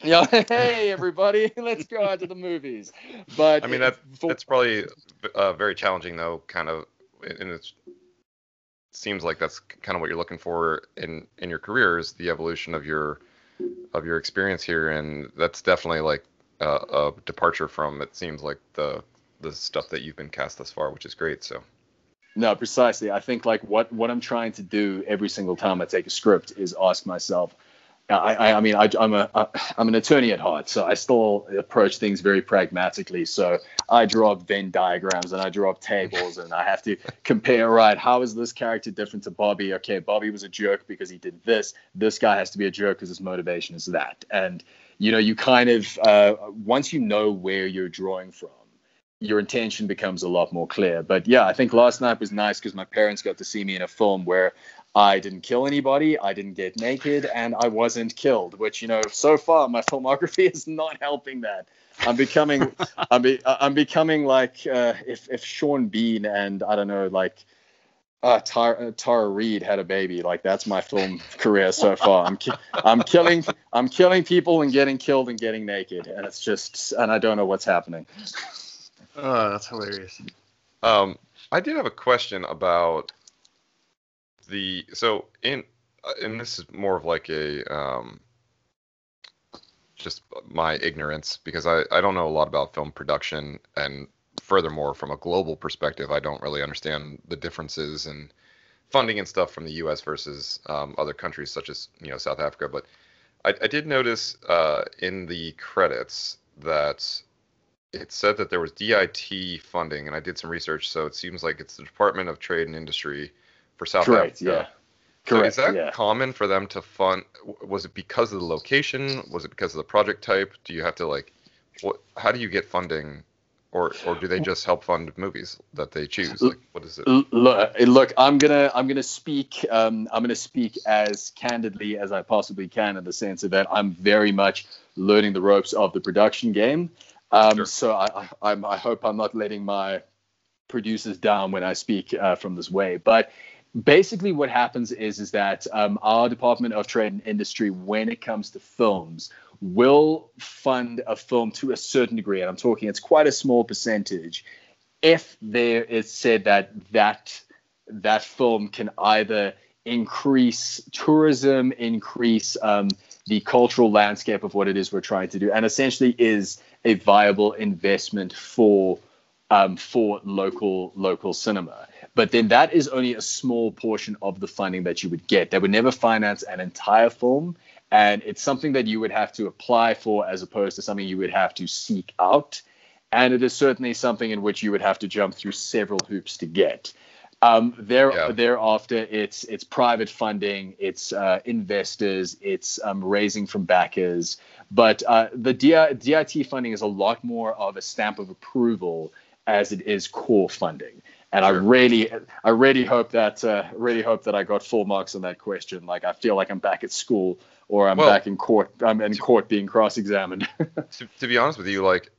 Yeah, hey everybody, let's go out to the movies. But I mean that that's probably uh, very challenging though. Kind of, and it seems like that's kind of what you're looking for in in your career is the evolution of your of your experience here, and that's definitely like a, a departure from it seems like the the stuff that you've been cast thus far, which is great. So No, precisely. I think like what what I'm trying to do every single time I take a script is ask myself. I I, I mean I, I'm a I'm an attorney at heart, so I still approach things very pragmatically. So I draw up Venn diagrams and I draw up tables and I have to compare. Right, how is this character different to Bobby? Okay, Bobby was a jerk because he did this. This guy has to be a jerk because his motivation is that. And you know, you kind of uh, once you know where you're drawing from your intention becomes a lot more clear. But yeah, I think last night was nice because my parents got to see me in a film where I didn't kill anybody, I didn't get naked, and I wasn't killed. Which you know, so far my filmography is not helping that. I'm becoming, I'm, be, I'm becoming like uh, if if Sean Bean and I don't know like. Uh, Tara, uh, Tara Reid had a baby. Like that's my film career so far. I'm ki- I'm killing I'm killing people and getting killed and getting naked, and it's just and I don't know what's happening. Oh, that's hilarious. Um, I did have a question about the so in uh, and this is more of like a um, just my ignorance because I I don't know a lot about film production and furthermore from a global perspective I don't really understand the differences and funding and stuff from the U.S. versus um, other countries such as you know South Africa but I, I did notice uh, in the credits that it said that there was DIT funding, and I did some research. So it seems like it's the Department of Trade and Industry for South Correct. Africa. Yeah. So Correct. is that yeah. common for them to fund? Was it because of the location? Was it because of the project type? Do you have to like, what? How do you get funding, or or do they just help fund movies that they choose? Like, what is it? Look, look, I'm gonna, I'm gonna speak, um, I'm gonna speak as candidly as I possibly can in the sense of that I'm very much learning the ropes of the production game. Um, Sure. So I, I, I'm, hope I'm not letting my producers down when I speak uh, from this way. But basically, what happens is, is that um, our Department of Trade and Industry, when it comes to films, will fund a film to a certain degree, and I'm talking it's quite a small percentage, if there is said that that that film can either increase tourism, increase um, the cultural landscape of what it is we're trying to do, and essentially is a viable investment for um, for local local cinema. But then that is only a small portion of the funding that you would get. They would never finance an entire film, and it's something that you would have to apply for as opposed to something you would have to seek out. And it is certainly something in which you would have to jump through several hoops to get. Um, there, Yeah. thereafter, it's it's private funding, it's uh, investors, it's um, raising from backers. But uh, the DI, DIT funding is a lot more of a stamp of approval as it is core funding. And I really, I really hope that, uh, really hope that I got full marks on that question. Like I feel like I'm back at school, or I'm Well, back in court. I'm in court being cross-examined. to, to be honest with you, like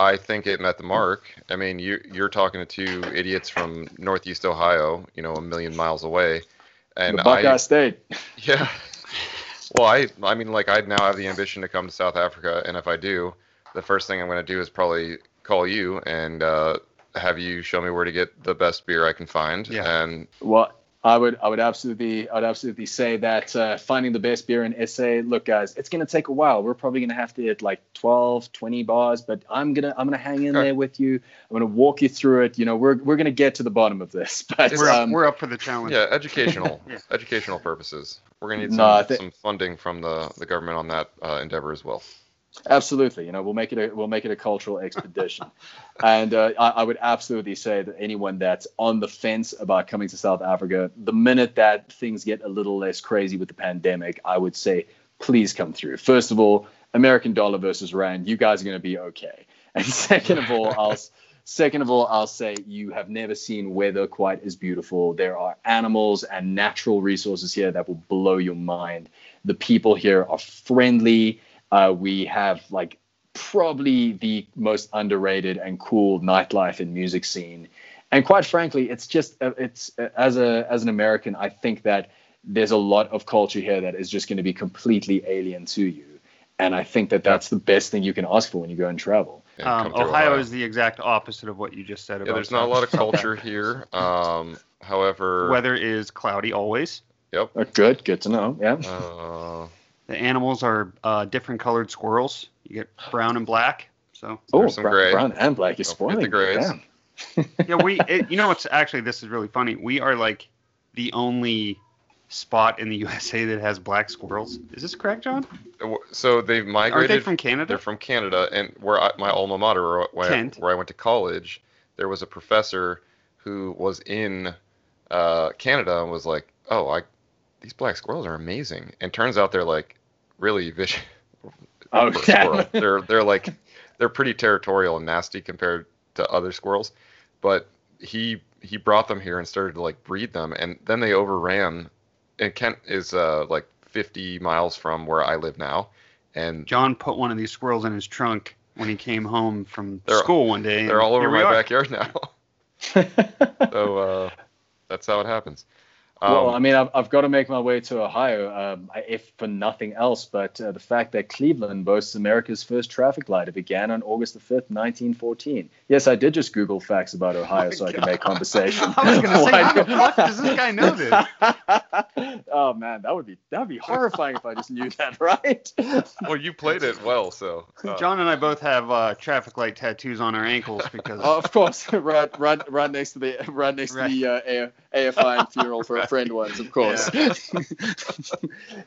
I think it met the mark. I mean, you you're talking to two idiots from Northeast Ohio, you know, a million miles away, and the Buckeye I State. yeah. Well, I I mean, like I now have the ambition to come to South Africa, and if I do, the first thing I'm going to do is probably call you and uh, have you show me where to get the best beer I can find. Yeah. And Well, I would I would absolutely I would absolutely say that uh, finding the best beer in SA. Look, guys, it's gonna take a while. We're probably gonna have to hit like 12, 20 bars, but I'm gonna I'm gonna hang in Sure. there with you. I'm gonna walk you through it. You know, we're we're gonna get to the bottom of this. But We're, up, um, we're up for the challenge. Yeah, educational, Yeah. educational purposes. We're gonna need some, No, I thi- some funding from the, the government on that uh, endeavor as well. Absolutely, you know, we'll make it a we'll make it a cultural expedition, and uh, I, I would absolutely say that anyone that's on the fence about coming to South Africa, the minute that things get a little less crazy with the pandemic, I would say please come through. First of all, American dollar versus rand, you guys are going to be okay, and second of all, I'll second of all I'll say you have never seen weather quite as beautiful. There are animals and natural resources here that will blow your mind. The people here are friendly. Uh, we have like probably the most underrated and cool nightlife and music scene. And quite frankly, it's just uh, it's uh, as a as an American, I think that there's a lot of culture here that is just going to be completely alien to you. And I think that that's the best thing you can ask for when you go and travel. and Um, come through Ohio is the exact opposite of what you just said about. Yeah, about. there's not a lot of culture here. Um, however, Weather is cloudy always. Yep. Uh, good, good to know. Yeah. Uh, The animals are uh, different colored squirrels. You get brown and black. So Oh, some brown, gray. brown and black is Don't forget spoiling. the grays. Damn. yeah, we. It, you know what's actually this is really funny. We are like the only spot in the USA that has black squirrels. Is this correct, John? so they've migrated. Aren't migrated. they from Canada? They're from Canada, and where I, my alma mater, where I, where I went to college, there was a professor who was in uh, Canada and was like, "Oh, I these black squirrels are amazing." And turns out they're like really vicious. Oh, for yeah. They're they're like they're pretty territorial and nasty compared to other squirrels, but he he brought them here and started to like breed them, and then they overran. And Kent is uh, like 50 miles from where I live now, and John put one of these squirrels in his trunk when he came home from school one day. they're all over my are. backyard now. so uh, that's how it happens. Um, well, I mean, I've, I've got to make my way to Ohio, um, if for nothing else, but uh, the fact that Cleveland boasts America's first traffic light. It began on August the 5th, 1914. Yes, I did just Google facts about Ohio so I can make conversation. I was gonna say, how the fuck does this guy know this? oh man, that would be that would be horrifying if I just knew that, right? well, you played it well, so uh, John and I both have uh, traffic light tattoos on our ankles because Oh, of course, right, right, right next to the right next Right. to the uh, A- AFI funeral for a friend once, of course.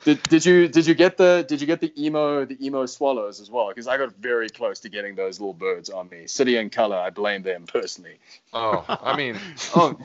did, did you did you get the did you get the emo the emo swallows as well? Because I got very close to getting those little birds on me. City and Colour, I blame them personally. oh, I mean, oh,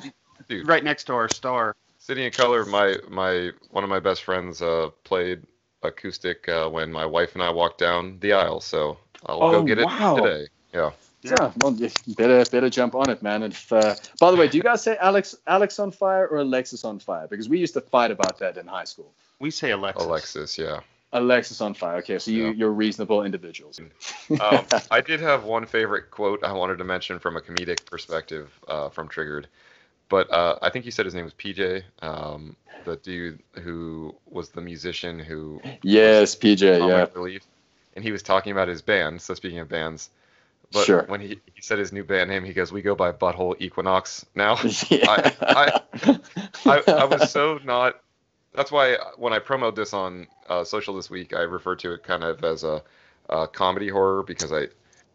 Dude. right next to our star. City and Colour, my my one of my best friends uh, played acoustic uh, when my wife and I walked down the aisle, so I'll Oh, go get it wow. today. Yeah. Yeah, well, you better better jump on it, man. And if, uh, by the way, do you guys say Alex Alex on fire or Alexis on fire? Because we used to fight about that in high school. We say Alexis. Alexis, yeah. Alexis on fire. Okay, so you Yeah. you're reasonable individuals. Um, I did have one favorite quote I wanted to mention from a comedic perspective uh, from Triggered, but uh, I think you said his name was PJ, um, the dude who was the musician who yes, PJ. Yeah. relief, and he was talking about his band. So speaking of bands, but Sure. when he, he said his new band name, he goes, "We go by Butthole Equinox now." Yeah. I- I, I was so not. That's why when I promoted this on uh, social this week, I referred to it kind of as a, a comedy horror because I,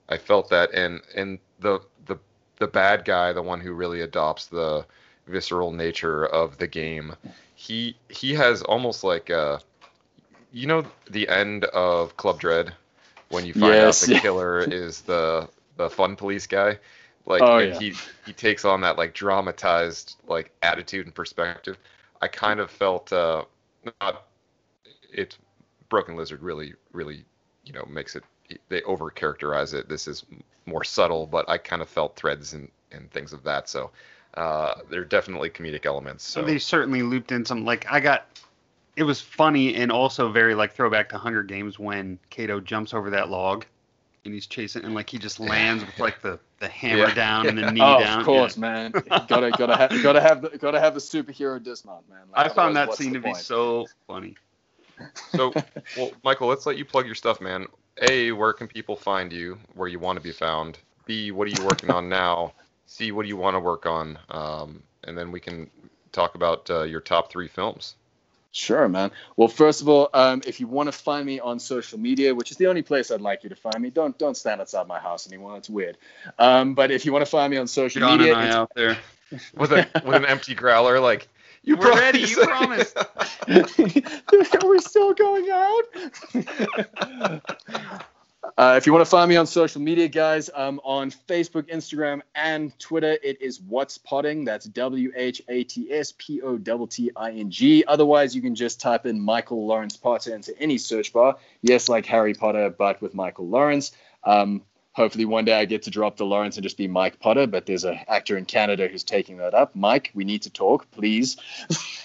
I felt that and and the the the bad guy, the one who really adopts the visceral nature of the game, he he has almost like a, you know, the end of Club Dread, when you find Yes, out the killer is the the fun police guy. Like Oh, yeah. he he takes on that like dramatized like attitude and perspective. I kind of felt uh not it's Broken Lizard really really you know makes it they over characterize it. This is more subtle, but I kind of felt threads and and things of that. So uh there are definitely comedic elements. So They certainly looped in some like I got. It was funny and also very like throwback to Hunger Games when Kato jumps over that log, and he's chasing and like he just lands with like the the hammer Yeah. down and the knee oh, down. of course, man. gotta gotta have gotta have the gotta have the superhero dismount, man. I found that scene the to be so funny. So, well, Michael, let's let you plug your stuff, man. A, where can people find you where you want to be found? B, what are you working on now? C, what do you want to work on? Um, and then we can talk about uh, your top three films. Sure, man. Well, first of all, um, if you want to find me on social media, which is the only place I'd like you to find me, don't don't stand outside my house anymore. It's weird. Um, but if you want to find me on social John media, and I out there. With a with an empty growler, like you We're ready, you promised. Are we still going out? uh, if you want to find me on social media, guys, um, on Facebook, Instagram, and Twitter, it is What's Potting. That's W H A T S P O T T I N G. Otherwise, you can just type in Michael Lawrence Potter into any search bar. Yes, like Harry Potter, but with Michael Lawrence. Um, hopefully, one day I get to drop the Lawrence and just be Mike Potter. But there's an actor in Canada who's taking that up. Mike, we need to talk, please.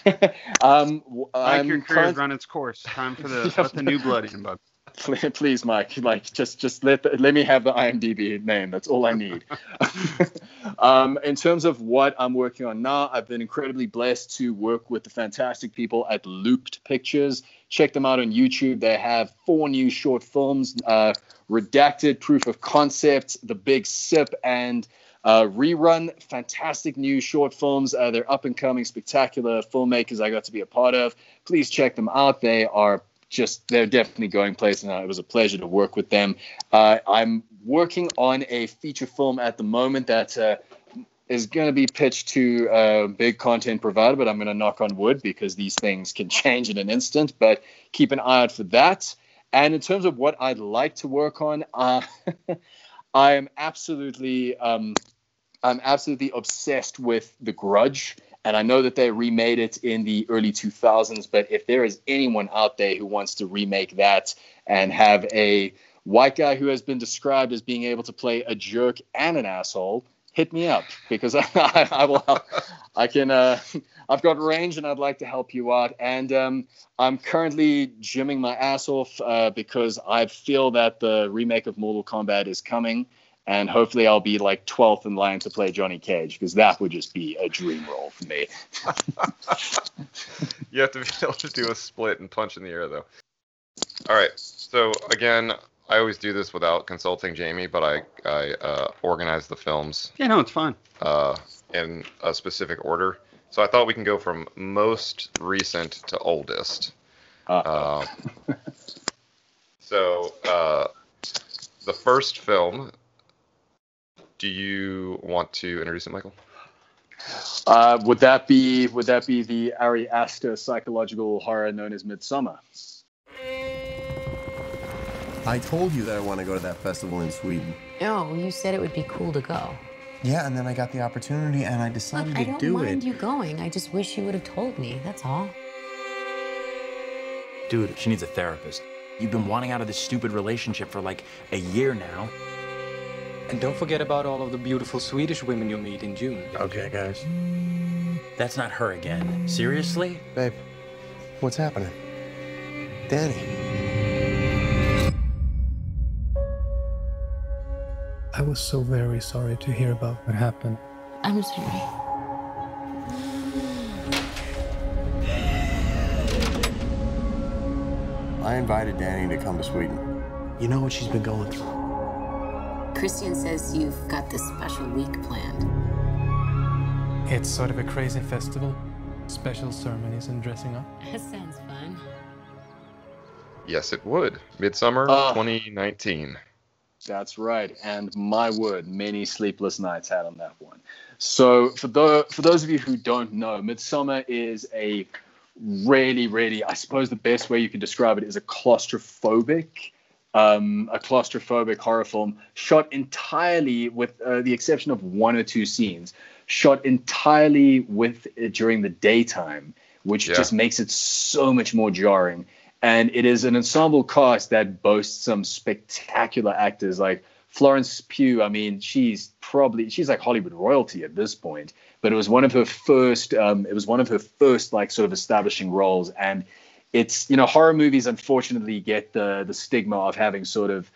um, Mike, I'm your career's run its course. Time for the let the new blood in, bud. Please, please, Mike, like just just let the, let me have the IMDb name. That's all I need. um, in terms of what I'm working on now, I've been incredibly blessed to work with the fantastic people at Looped Pictures. Check them out on YouTube. They have four new short films: uh, Redacted, Proof of Concept, The Big Sip, and uh, Rerun. Fantastic new short films. Uh, they're up and coming, spectacular filmmakers I got to be a part of. Please check them out. They are just they're definitely going places and It was a pleasure to work with them. Uh, I'm working on a feature film at the moment that uh, is going to be pitched to a big content provider, but I'm going to knock on wood because these things can change in an instant. But keep an eye out for that. And in terms of what I'd like to work on, uh, I am absolutely, um, I'm absolutely obsessed with The Grudge and I know that they remade it in the early 2000s. But if there is anyone out there who wants to remake that and have a white guy who has been described as being able to play a jerk and an asshole, hit me up because I, I, I will. I can. Uh, I've got range and I'd like to help you out. And um, I'm currently gymming my ass off uh, because I feel that the remake of Mortal Kombat is coming and hopefully I'll be like 12th in line to play Johnny Cage because that would just be a dream role for me. you have to be able to do a split and punch in the air, though. All right. So again, I always do this without consulting Jamie, but I I uh, organize the films Yeah, no, it's fine. uh, in a specific order. So I thought we can go from most recent to oldest. Uh, Uh, so uh, the first film. Do you want to introduce it, Michael? uh, would that be would that be the Ari Aster psychological horror known as Midsommar? I told you that I want to go to that festival in Sweden. No, you said it would be cool to go. Yeah, and then I got the opportunity and I decided I to don't don't mind it. you going. I just wish you would have told me. That's all. Dude, she needs a therapist. You've been wanting out of this stupid relationship for like a year now. And don't forget about all of the beautiful Swedish women you'll meet in June. Okay, guys. That's not her again. Seriously? Babe, what's happening? Danny. I was so very sorry to hear about what happened. I'm sorry. I invited Danny to come to Sweden. You know what she's been going through. Christian says you've got this special week planned. It's sort of a crazy festival. Special ceremonies and dressing up. That sounds fun. Yes, it would. Midsommar Ah. 2019. That's right. And my word, many sleepless nights had on that one. So for the for those of you who don't know, Midsommar is a really, really, I suppose the best way you can describe it is a claustrophobic, um, a claustrophobic horror film shot entirely with uh, the exception of one or two scenes, shot entirely with uh, during the daytime, which Yeah. just makes it so much more jarring. And it is an ensemble cast that boasts some spectacular actors like Florence Pugh. I mean, she's probably she's like Hollywood royalty at this point. But it was one of her first. Um, it was one of her first like sort of establishing roles. And it's you know horror movies unfortunately get the the stigma of having sort of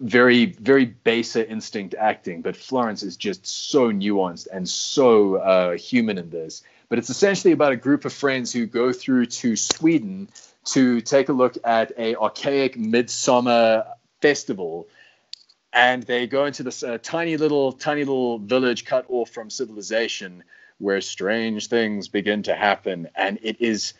very very baser instinct acting but florence is just so nuanced and so uh, human in this. But it's essentially about a group of friends who go through to sweden to take a look at a archaic midsummer festival. And they go into this uh, tiny little tiny little village cut off from civilization where strange things begin to happen, and it is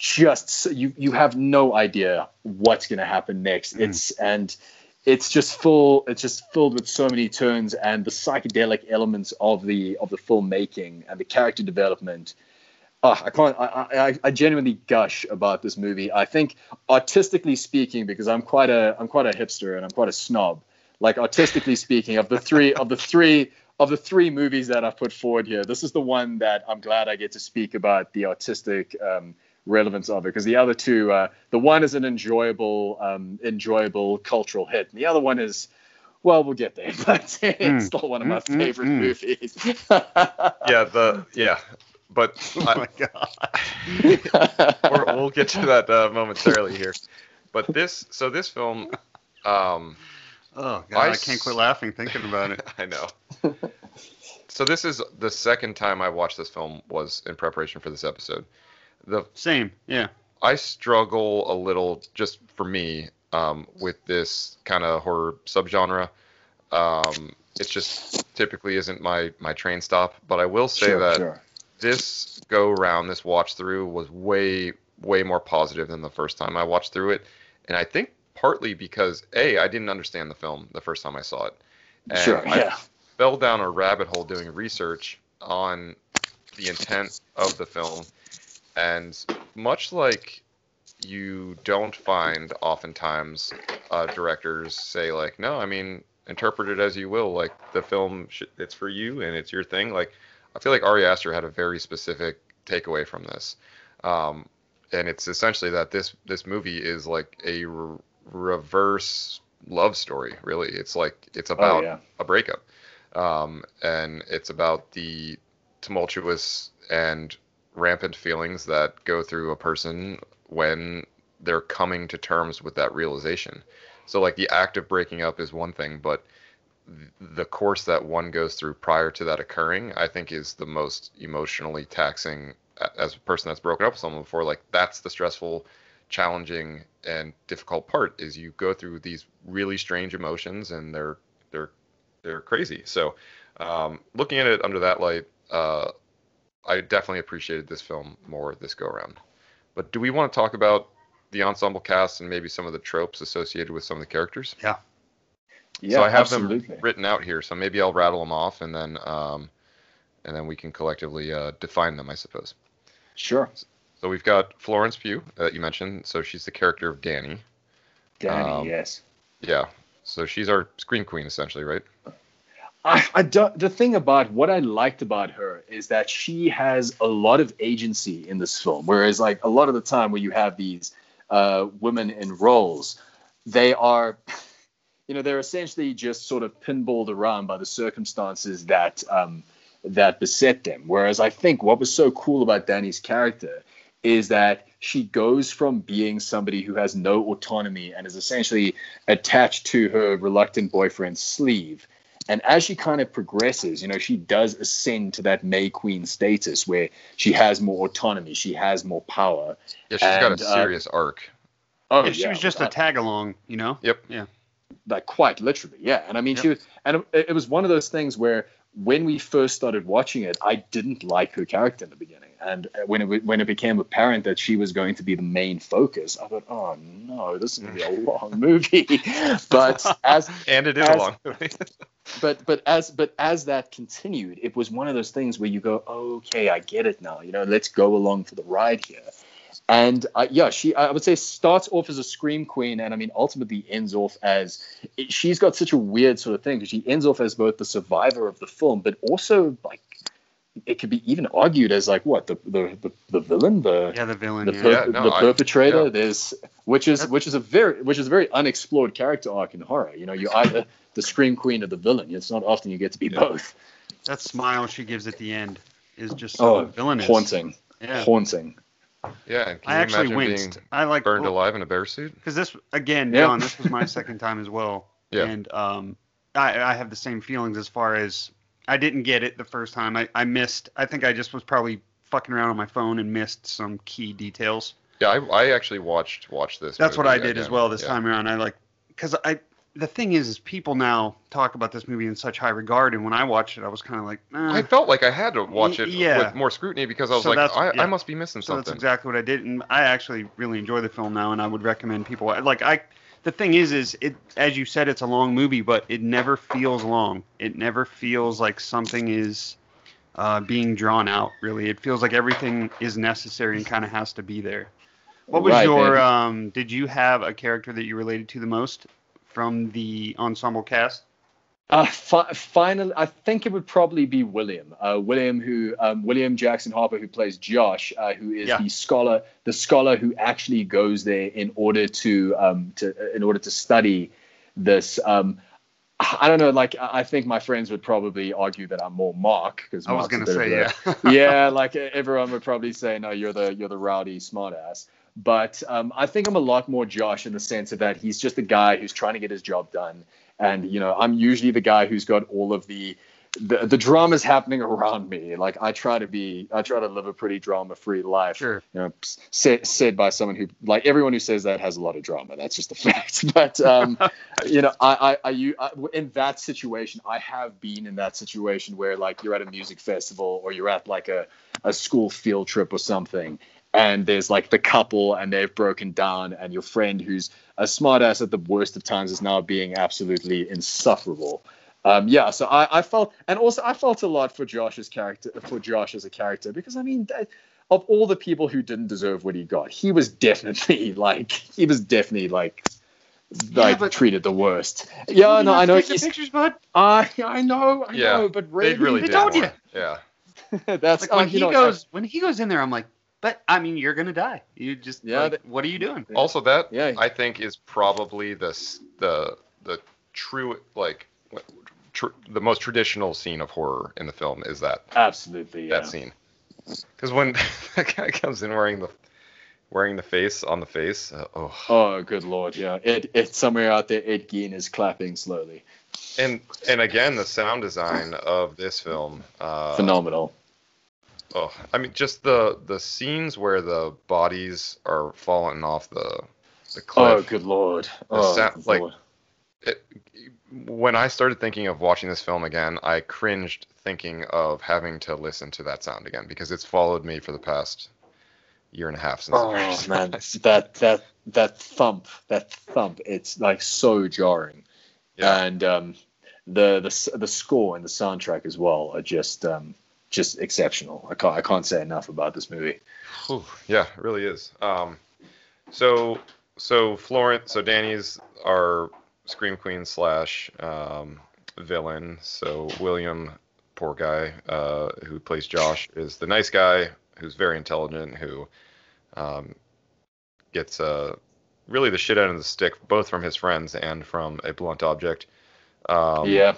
just you you have no idea what's going to happen next. It's and it's just full it's just filled with so many turns and the psychedelic elements of the of the filmmaking and the character development. Oh, i can't I, I i genuinely gush about this movie. I think artistically speaking because i'm quite a i'm quite a hipster and i'm quite a snob like artistically speaking of the three of the three of the three movies that i've put forward here this is the one that i'm glad i get to speak about the artistic um, relevance of it because the other two uh, the one is an enjoyable um, enjoyable cultural hit and the other one is well we'll get there but it's Mm. still one of my Mm, mm, favorite mm. movies yeah, the yeah, but Oh my god, we're, we'll get to that uh, momentarily here. But this, so this film, um, Oh god, I, can't quit laughing thinking about it. I know. So this is the second time I watched this film was in preparation for this episode. The same, yeah. I struggle a little, just for me, um, with this kind of horror subgenre. Um, it just typically isn't my my train stop. But I will say Sure, that sure. this go round, this watch through, was way way more positive than the first time I watched through it, and I think partly because a I didn't understand the film the first time I saw it. And Sure, I yeah. fell down a rabbit hole doing research on the intent of the film, and much like you don't find oftentimes uh, directors say like, no, I mean, interpret it as you will. Like the film, sh- it's for you and it's your thing. Like I feel like Ari Aster had a very specific takeaway from this, um, and it's essentially that this this movie is like a re- reverse love story. Really, it's like it's about yeah. a breakup, um, and it's about the tumultuous and rampant feelings that go through a person when they're coming to terms with that realization. So, like the act of breaking up is one thing, but the course that one goes through prior to that occurring, I think, is the most emotionally taxing. As a person that's broken up with someone before, like that's the stressful, challenging, and difficult part. Is you go through these really strange emotions, and they're they're they're crazy. So, um, looking at it under that light, uh, I definitely appreciated this film more this go around. But do we want to talk about the ensemble cast and maybe some of the tropes associated with some of the characters? Yeah. Yeah, so I have absolutely. them written out here, so maybe I'll rattle them off and then um, and then we can collectively uh, define them, I suppose. Sure. So we've got Florence Pugh that you mentioned. So she's the character of Danny. Danny, Um, yes. Yeah. So she's our scream queen, essentially, right? I, I don't, the thing about what I liked about her is that she has a lot of agency in this film. Whereas, like a lot of the time when you have these uh, women in roles, they are, you know, they're essentially just sort of pinballed around by the circumstances that um, that beset them. Whereas I think what was so cool about Danny's character is that she goes from being somebody who has no autonomy and is essentially attached to her reluctant boyfriend's sleeve. And as she kind of progresses, you know, she does ascend to that May Queen status where she has more autonomy, she has more power. Yeah, she's got And, a uh, serious arc. Oh, yeah, she was just a tag along, you know. Yep. Yeah. like quite literally yeah and i mean she was and it, it was one of those things where when we first started watching it i didn't like her character in the beginning and uh, when it when it became apparent that she was going to be the main focus i thought oh no this is going to be a long movie but as And it is as- a long movie. But but as but as that continued it was one of those things where you go okay i get it now you know let's go along for the ride here and uh, yeah she i would say starts off as a scream queen and i mean ultimately ends off as it, she's got such a weird sort of thing because she ends off as both the survivor of the film but also like it could be even argued as like what the the the, the villain the Yeah, the villain. the, yeah. per- Yeah, no, the I- perpetrator yeah. there's which is which is a very which is a very unexplored character arc in horror you know you're either the scream queen or the villain it's not often you get to be both That smile she gives at the end is just so oh villainous. haunting Yeah. haunting Yeah, and can I actually imagine winced. being I like burned alive in a bear suit? because this again, Yeah. John. This was my second time as well. Yeah. And um, I, I have the same feelings as far as I didn't get it the first time. I, I missed. I think I just was probably fucking around on my phone and missed some key details. Yeah, I, I actually watched watched this. That's what movie I did as well this Yeah. time around. I like because I the thing is, is people now talk about this movie in such high regard, and when I watched it, I was kind of like, nah. I felt like I had to watch it yeah. with more scrutiny because I was So like, I, yeah. I must be missing So that's exactly what I did, and I actually really enjoy the film now, and I would recommend people like I. The thing is, is it as you said, it's a long movie, but it never feels long. It never feels like something is uh, being drawn out. Really, it feels like everything is necessary and kind of has to be there. What was Right, your? Um, did you have a character that you related to the most from the ensemble cast? Uh, fi- finally, I think it would probably be William. Uh, William, who um, William Jackson Harper, who plays Josh, uh, who is Yeah. the scholar, the scholar who actually goes there in order to um, to in order to study this. Um, I don't know. Like, I think my friends would probably argue that I'm more Mark because I was gonna say, yeah, yeah. Like everyone would probably say, no, you're the you're the rowdy smartass. But um, I think I'm a lot more Josh in the sense of that he's just a guy who's trying to get his job done, and you know I'm usually the guy who's got all of the the, the drama's happening around me. Like I try to be, I try to live a pretty drama-free life. Sure. You know, said said by someone who, like everyone who says that has a lot of drama. That's just a fact. But um, you know, I, I, I, you, I, in that situation, I have been in that situation where like you're at a music festival or you're at like a, a school field trip or something, and there's like the couple and they've broken down, and your friend who's a smartass at the worst of times is now being absolutely insufferable. Um, yeah, so I, I felt, and also I felt a lot for Josh's character, for Josh as a character, because I mean, that, of all the people who didn't deserve what he got, he was definitely like, he was definitely like, like but- treated the worst. Yeah, no, I know. Take the He's, pictures, bud. I, I know, I Yeah, know, but They really, really They did. told you. Yeah. that's Like when uh, he you know, goes, when he goes in there, I'm like, but I mean, you're gonna die. You just, Yeah, like, that- what are you doing? Also, that Yeah. I think is probably the the the true like tr- the most traditional scene of horror in the film is that absolutely, yeah. that scene. Because when that guy comes in wearing the wearing the face on the face, uh, oh, Oh, good lord, yeah. It, it's somewhere out there. Ed Gein is clapping slowly. and and again the sound design of this film, uh, Phenomenal. Oh, I mean, just the the scenes where the bodies are falling off the the cliff. Oh, good lord. Oh, sound- good like lord. it, when I started thinking of watching this film again, I cringed thinking of having to listen to that sound again because it's followed me for the past year and a half since. Oh man, that that that thump, that thump, it's like so jarring. Yeah. And um, the the the score and the soundtrack as well are just um, just exceptional. I can't I can't say enough about this movie. Whew, yeah, it really is. Um, so so Florence, so Dani's our scream queen slash um, villain. So William, poor guy, uh, who plays Josh, is the nice guy who's very intelligent, who um, gets uh, really the shit out of the stick, both from his friends and from a blunt object. Um, yeah,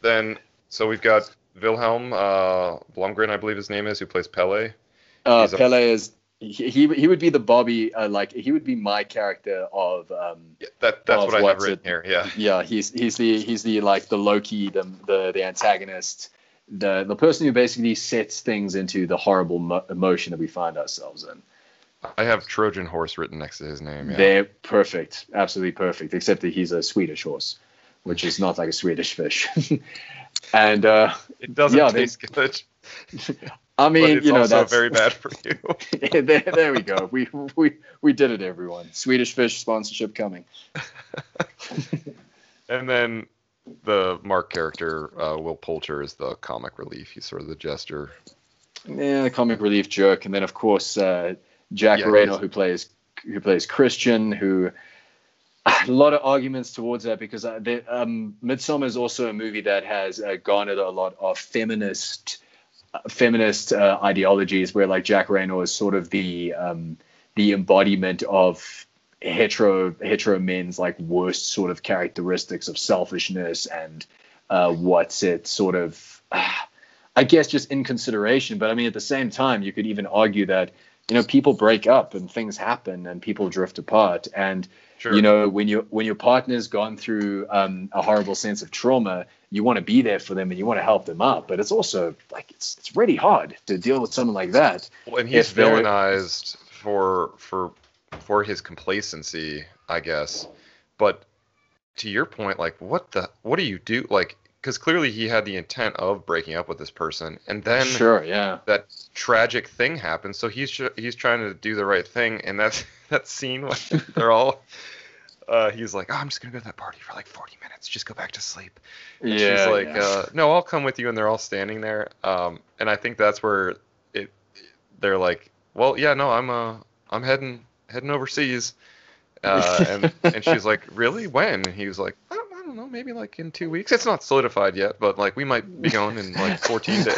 Then so we've got Wilhelm uh, Blomgren, I believe his name is, who plays Pelle. uh, a- Pelle is he, he he would be the Bobby uh, like he would be my character of um, Yeah, that that's of what I have written it- here. Yeah. yeah he's he's the he's the like the Loki the the the antagonist the the person who basically sets things into the horrible mo- emotion that we find ourselves in. I have Trojan horse written next to his name. Yeah. They're perfect, absolutely perfect, except that he's a Swedish horse, which is not like a Swedish fish. and uh, it doesn't yeah, they- taste good, I mean, you know, also that's very bad for you. there, there we go. We we we did it, everyone. Swedish fish sponsorship coming. and then the Mark character, uh, Will Poulter, is the comic relief. He's sort of the jester. Yeah, the comic relief jerk, and then of course uh, Jack Yeah, Moreno, who plays who plays Christian, who a lot of arguments towards that because uh, um, Midsommar is also a movie that has uh, garnered a lot of feminist uh, feminist uh, ideologies, where like Jack Reynor is sort of the um, the embodiment of hetero hetero men's like worst sort of characteristics of selfishness and uh, what's it sort of I guess just in consideration. But I mean, at the same time, you could even argue that you know people break up and things happen and people drift apart and Sure. you know when you when your partner's gone through um, a horrible sense of trauma you want to be there for them and you want to help them up but it's also like it's it's really hard to deal with someone like that Well, and he's villainized for for for his complacency, I guess. But to your point, like what the what do you do? Like because clearly he had the intent of breaking up with this person, and then Sure, yeah. that tragic thing happens. So he's he's trying to do the right thing, and that's that scene when they're all. Uh, he's like, oh, I'm just gonna go to that party for like 40 minutes. Just go back to sleep. And she's Yeah, like, yeah. uh, no, I'll come with you. And they're all standing there. Um, and I think that's where it. They're like, well, yeah, no, I'm uh, I'm heading heading overseas. Uh, and and she's like, really? When? And he was like, I don't, know, maybe like in two weeks. It's not solidified yet, but like we might be going in like 14 days.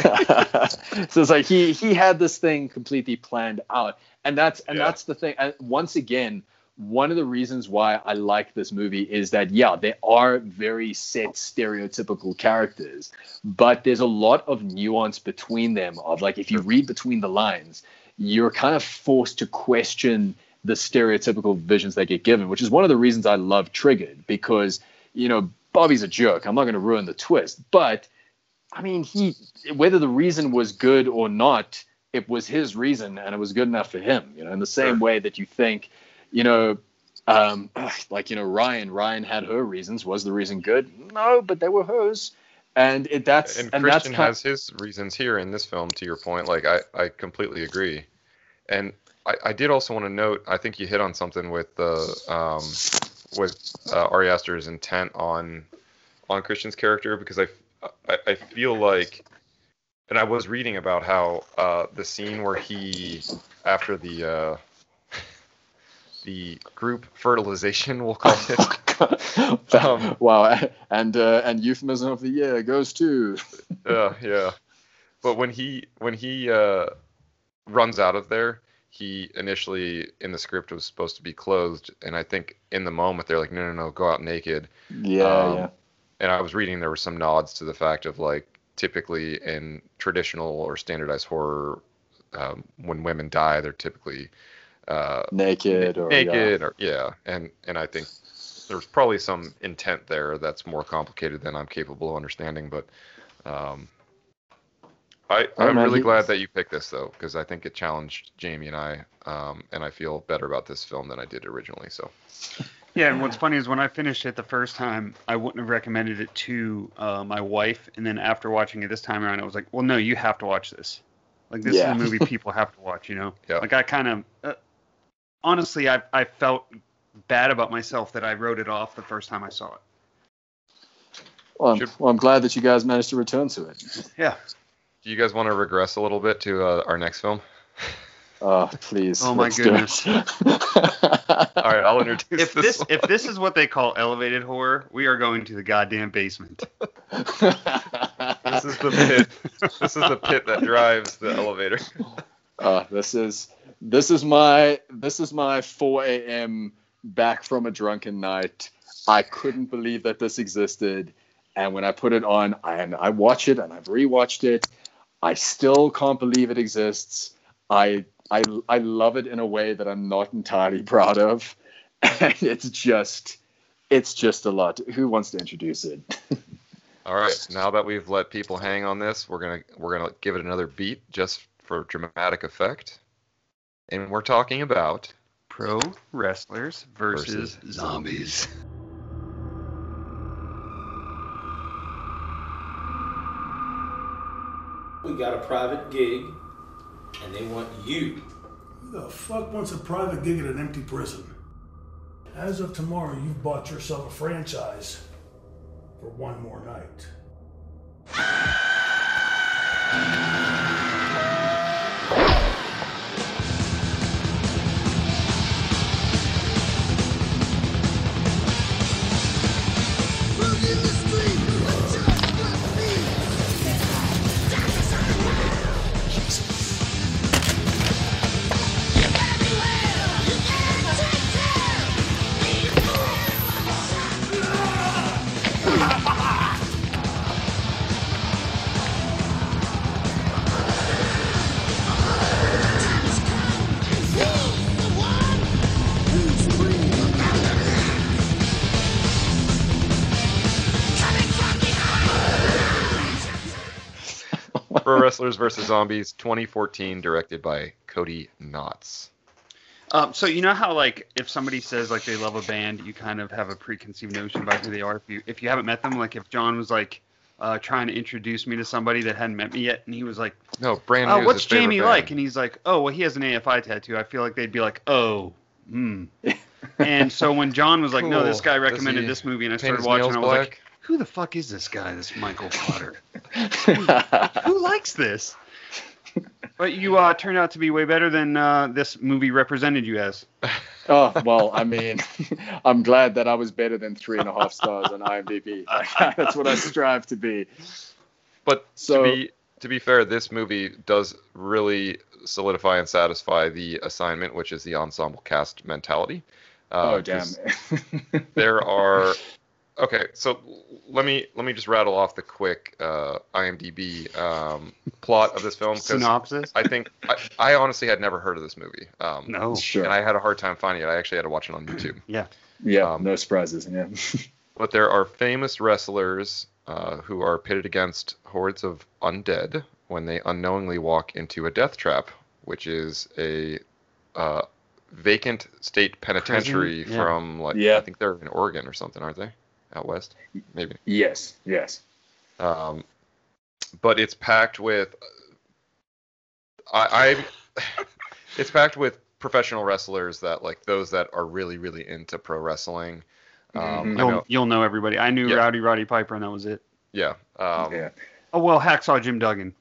so it's like he he had this thing completely planned out and that's and that's the thing and once again one of the reasons why i like this movie is that yeah they are very set stereotypical characters but there's a lot of nuance between them of like if you read between the lines you're kind of forced to question the stereotypical visions they get given which is one of the reasons i love triggered because you know bobby's a jerk i'm not going to ruin the twist but I mean, he whether the reason was good or not, it was his reason, and it was good enough for him. You know, in the same way that you think, you know, um, like you know, Ryan, Ryan had her reasons. Was the reason good? No, but they were hers, and it, that's and, and, Christian that's has his reasons here in this film. To your point, like I, I completely agree, and I, I did also want to note. I think you hit on something with the um, with uh, Ari Aster's intent on on Christian's character because I, I I feel like, and I was reading about how uh, the scene where he after the uh, the group fertilization, we'll call it. um, wow, and uh, and euphemism of the year goes to yeah, yeah. But when he when he uh, runs out of there, he initially in the script was supposed to be clothed, and I think in the moment they're like, no, no, no, go out naked. Yeah, Um, yeah. And I was reading there were some nods to the fact of like typically in traditional or standardized horror, um, when women die, they're typically uh, naked or naked or yeah, and and I think there's probably some intent there that's more complicated than I'm capable of understanding, but um, I I'm man, really he- glad that you picked this though because I think it challenged Jamie and I, um, and I feel better about this film than I did originally. So Yeah, and what's funny is when I finished it the first time, I wouldn't have recommended it to uh, my wife, and then after watching it this time around, I was like, "Well, no, you have to watch this. Like, this Yeah. is a movie people have to watch." You know? Yeah. Like, I kind of, uh, honestly, I I felt bad about myself that I wrote it off the first time I saw it. Well, I'm, well, I'm glad that you guys managed to return to it. Yeah. Do you guys want to regress a little bit to uh, our next film? Oh, please. Oh my let's do it. goodness. All right, I'll introduce If this. this one. if this is what they call elevated horror, we are going to the goddamn basement. this is the pit. this is the pit that drives the elevator. Uh, this is this is my this is my 4 a.m. back from a drunken night. I couldn't believe that this existed, and when I put it on, I, and I watch it and I've rewatched it. I still can't believe it exists. I I I love it in a way that I'm not entirely proud of, and it's just it's just a lot. Who wants to introduce it? All right, now that we've let people hang on this, we're gonna we're gonna give it another beat just for dramatic effect, and we're talking about Pro wrestlers versus, Versus zombies. We got a private gig, and they want you. Who the fuck wants a private gig at an empty prison? As of tomorrow, you've bought yourself a franchise for one more night. Wrestlers versus Zombies 2014, directed by Cody Knotts. Um, so you know how like if somebody says like they love a band, you kind of have a preconceived notion about who they are. If you if you haven't met them, like if John was like uh, trying to introduce me to somebody that hadn't met me yet, and he was like, No, brand "Oh, new. is what's Jamie like?" and he's like, "Oh, well, he has an AFI tattoo." I feel like they'd be like, "Oh, hmm." and so when John was like, "No, this guy recommended this movie," and I started watching, I was like, black? "Who the fuck is this guy? This Michael Potter? Who likes this?" But you uh, turned out to be way better than uh, this movie represented you as. Oh well, I mean, I'm glad that I was better than three and a half stars on IMDb. That's what I strive to be. But So- to be to be fair, this movie does really solidify and satisfy the assignment, which is the ensemble cast mentality. Uh, oh damn! 'cause there are okay. So let me let me just rattle off the quick uh, IMDb um, plot of this film. Synopsis? I think I, I honestly had never heard of this movie. Um, No. Sure. and I had a hard time finding it. I actually had to watch it on YouTube. Yeah. Yeah, Um, no surprises. Yeah. But there are famous wrestlers uh, who are pitted against hordes of undead when they unknowingly walk into a death trap, which is a uh, vacant state penitentiary Yeah. from like Yeah. I think they're in Oregon or something, aren't they? Out west, maybe. yes. Yes. Um, but it's packed with I, I it's packed with professional wrestlers that like those that are really really into pro wrestling. Um, I You'll, know, you'll know everybody. I knew Yeah. Rowdy Roddy Piper, and that was it. yeah, um, yeah. Oh well, Hacksaw Jim Duggan.